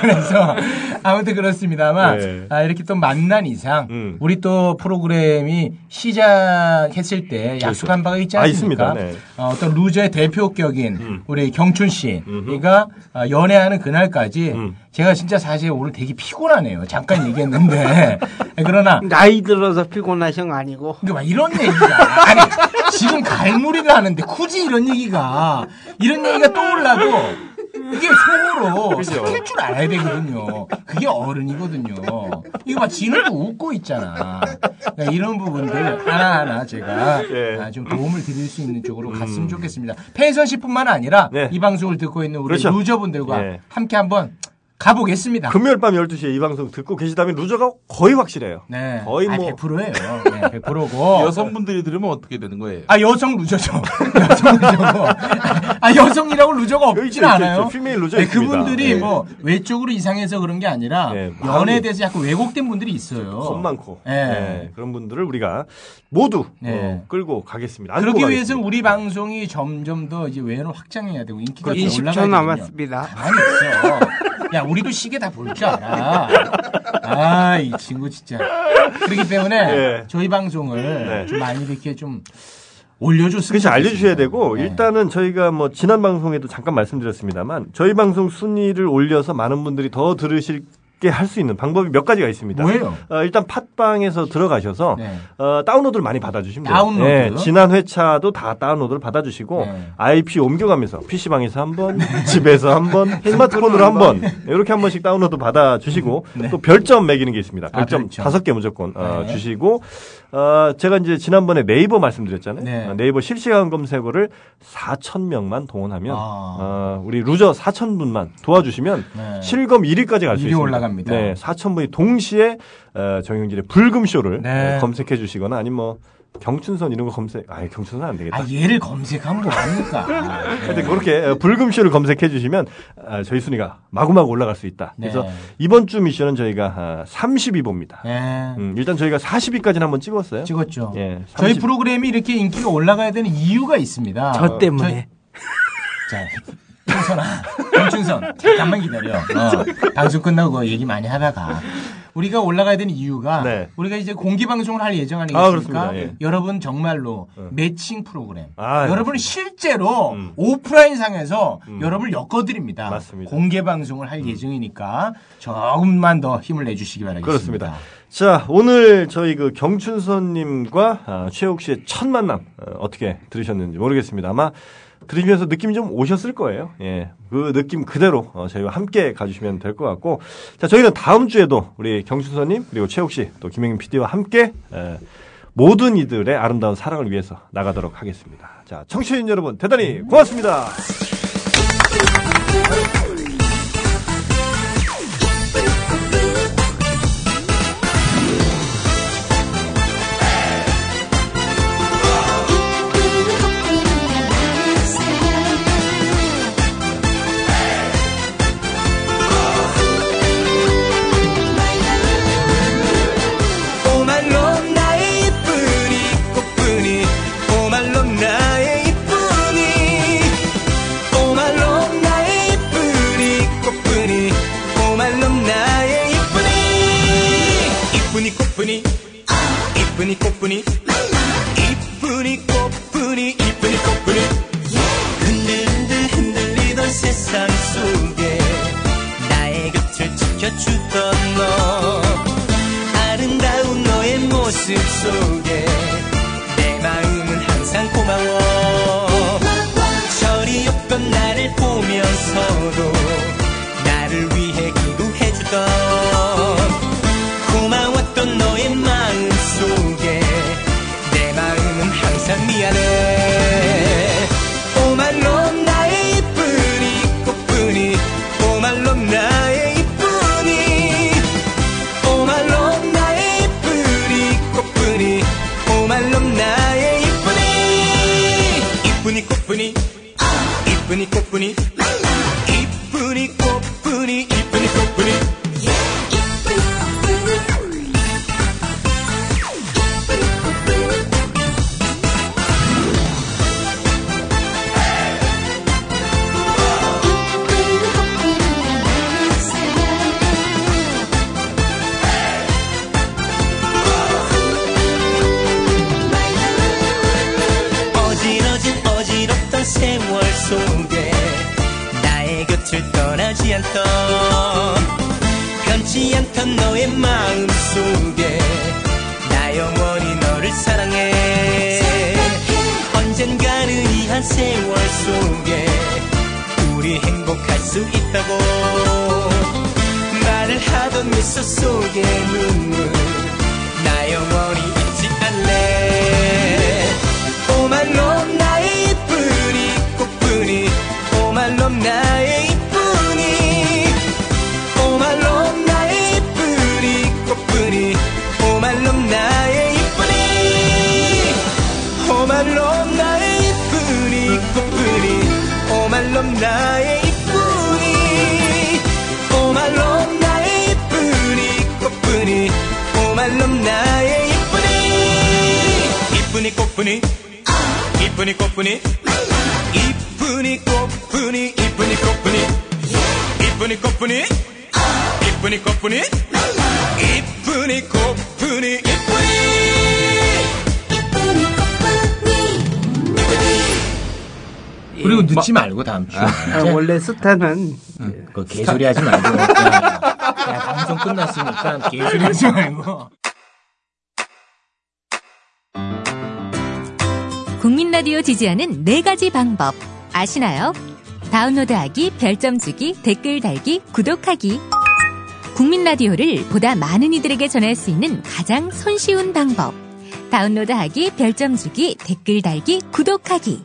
그래서 아무튼 그렇습니다만 네. 아, 이렇게 또 만난 이상 음. 우리 또 프로그램이 시작했을 때 약속한 바가 있지 아, 않습니까? 있습니다. 네. 어, 떤 루저의 대표격인 음. 우리 경춘 씨가. 아, 연애하는 그날까지 음. 제가 진짜 사실 오늘 되게 피곤하네요. 잠깐 얘기했는데 그러나 나이 들어서 피곤하신 거 아니고 막 이런 얘기가 아니 지금 갈무리를 하는데 굳이 이런 얘기가 이런 얘기가 떠올라도 이게 속으로. 삭힐 줄 알아야 되거든요. 그게 어른이거든요. 이거 막 지는 또 웃고 있잖아. 그러니까 이런 부분들 하나하나 제가 예. 아, 좀 도움을 드릴 수 있는 쪽으로 갔으면 좋겠습니다. 패선 씨뿐만 아니라 네. 이 방송을 듣고 있는 우리 그렇죠. 유저분들과 예. 함께 한번 가보겠습니다. 금요일 밤 12시에 이 방송 듣고 계시다면 loser가 거의 확실해요. 네. 거의 아, 뭐- 100%예요. 네, 100%고. 여성분들이 들으면 어떻게 되는 거예요? 아 여성 loser죠. 여성 loser고. 아 여성이라고 loser가 여기 없진 않아요. female loser 네. 그분들이 네. 뭐 외적으로 이상해서 그런 게 아니라 네, 연애에 대해서 약간 왜곡된 분들이 있어요. 손 많고 네. 네, 그런 분들을 우리가 모두 네. 어, 끌고 가겠습니다. 그러기 가겠습니다. 위해서는 우리 방송이 점점 더 이제 외연을 확장해야 되고 인기가 더 20초 올라가야 남았습니다. 가만히 있어. 야, 우리도 시계 다 볼 줄 알아. 아, 이 친구 진짜. 그렇기 때문에 예. 저희 방송을 네. 좀 많이 이렇게 좀 올려줬으면 그렇죠. 알려주셔야. 되고 네. 일단은 저희가 뭐 지난 방송에도 잠깐 말씀드렸습니다만 저희 방송 순위를 올려서 많은 분들이 더 들으실 게 할 수 있는 방법이 몇 가지가 있습니다. 뭐예요? 어, 일단 팟빵에서 들어가셔서 네. 어, 다운로드를 많이 받아주시면 돼요. 다운로드? 네, 지난 회차도 다 다운로드를 받아주시고 네. IP 옮겨가면서 PC방에서 한 번, 집에서 한 번, 스마트폰으로 한 번, 이렇게 한 번씩 다운로드 받아주시고 또 별점 매기는 게 있습니다. 네. 아, 별점 별점. 다섯 개 무조건 어, 네. 주시고 어, 제가 이제 지난번에 네이버 말씀드렸잖아요. 네. 어, 네이버 실시간 검색어를 4천 명만 동원하면 아. 어, 우리 loser 4천 분만 도와주시면 네. 실검 1위까지 갈수 1위 있습니다. 올라갑니다. 네, 4천 분이 동시에 어, 정영진의 불금 쇼를 네. 어, 검색해 주시거나 아니면 뭐 경춘선 이런 거 검색, 아 경춘선 안 되겠다. 아 얘를 검색하면 뭐합니까? 아, 네. 근데 그렇게 어, 불금 쇼를 검색해 주시면 아, 저희 순위가 마구마구 올라갈 수 있다. 그래서 네. 이번 주 미션은 저희가 아, 32보입니다. 네. 음, 일단 저희가 40위까지는 한번 찍었어요. 찍었죠. 예, 저희 30 프로그램이 이렇게 인기가 올라가야 되는 이유가 있습니다. 저 때문에. 자, 경선아, 경춘선, 잠깐만 기다려. 어, 방송 끝나고 얘기 많이 하다가 우리가 올라가야 되는 이유가 네. 우리가 이제 공개 방송을 할 예정 아, 아니겠습니까? 그렇습니다. 예. 여러분 정말로 매칭 프로그램. 아, 여러분 맞습니다. 실제로 음. 오프라인 상에서 여러분을 엮어드립니다. 맞습니다. 음. 공개 방송을 할 예정이니까 조금만 더 힘을 내주시기 바라겠습니다. 그렇습니다. 자, 오늘 저희 그 경춘선님과 아, 최욱 씨의 첫 만남 어, 떻게 들으셨는지 모르겠습니다. 아마 들으시면서 느낌이 좀 오셨을 거예요. 예, 그 느낌 그대로 어, 저희와 함께 가주시면 될 것 같고, 자, 저희는 다음 주에도 우리 경춘선님 그리고 최욱 씨 또 김영민 PD와 함께 에, 모든 이들의 아름다운 사랑을 위해서 나가도록 하겠습니다. 자, 청취인 여러분 대단히 고맙습니다. 떠나지 않던 변치 않던 너의 마음 속에 나 영원히 너를 사랑해. 언젠가는 이 한 세월 속에 우리 행복할 수 있다고 말을 하던 미소 속에 눈물 나의 이쁜이 오말로 나의 이쁜이 꽃뿐이. 오말로 나의 이쁜이 이쁜이 꽃뿐이. 이쁜이 꽃뿐이. 이쁜이 꽃뿐이. 이쁜이 꽃뿐이. 이쁜이 꽃뿐이. 이쁜이 꽃뿐이. 이쁜이 꽃뿐이. 이쁜이 그리고 늦지 말고 다음 주에. 아, 원래 스타는 그 개소리 하지 말고. 야, 야, 방송 끝났으니까 개소리 하지 말고. 국민 라디오 지지하는 네 가지 방법 아시나요? 다운로드하기, 별점 주기, 댓글 달기, 구독하기. 국민 라디오를 보다 많은 이들에게 전할 수 있는 가장 손쉬운 방법. 다운로드하기, 별점 주기, 댓글 달기, 구독하기.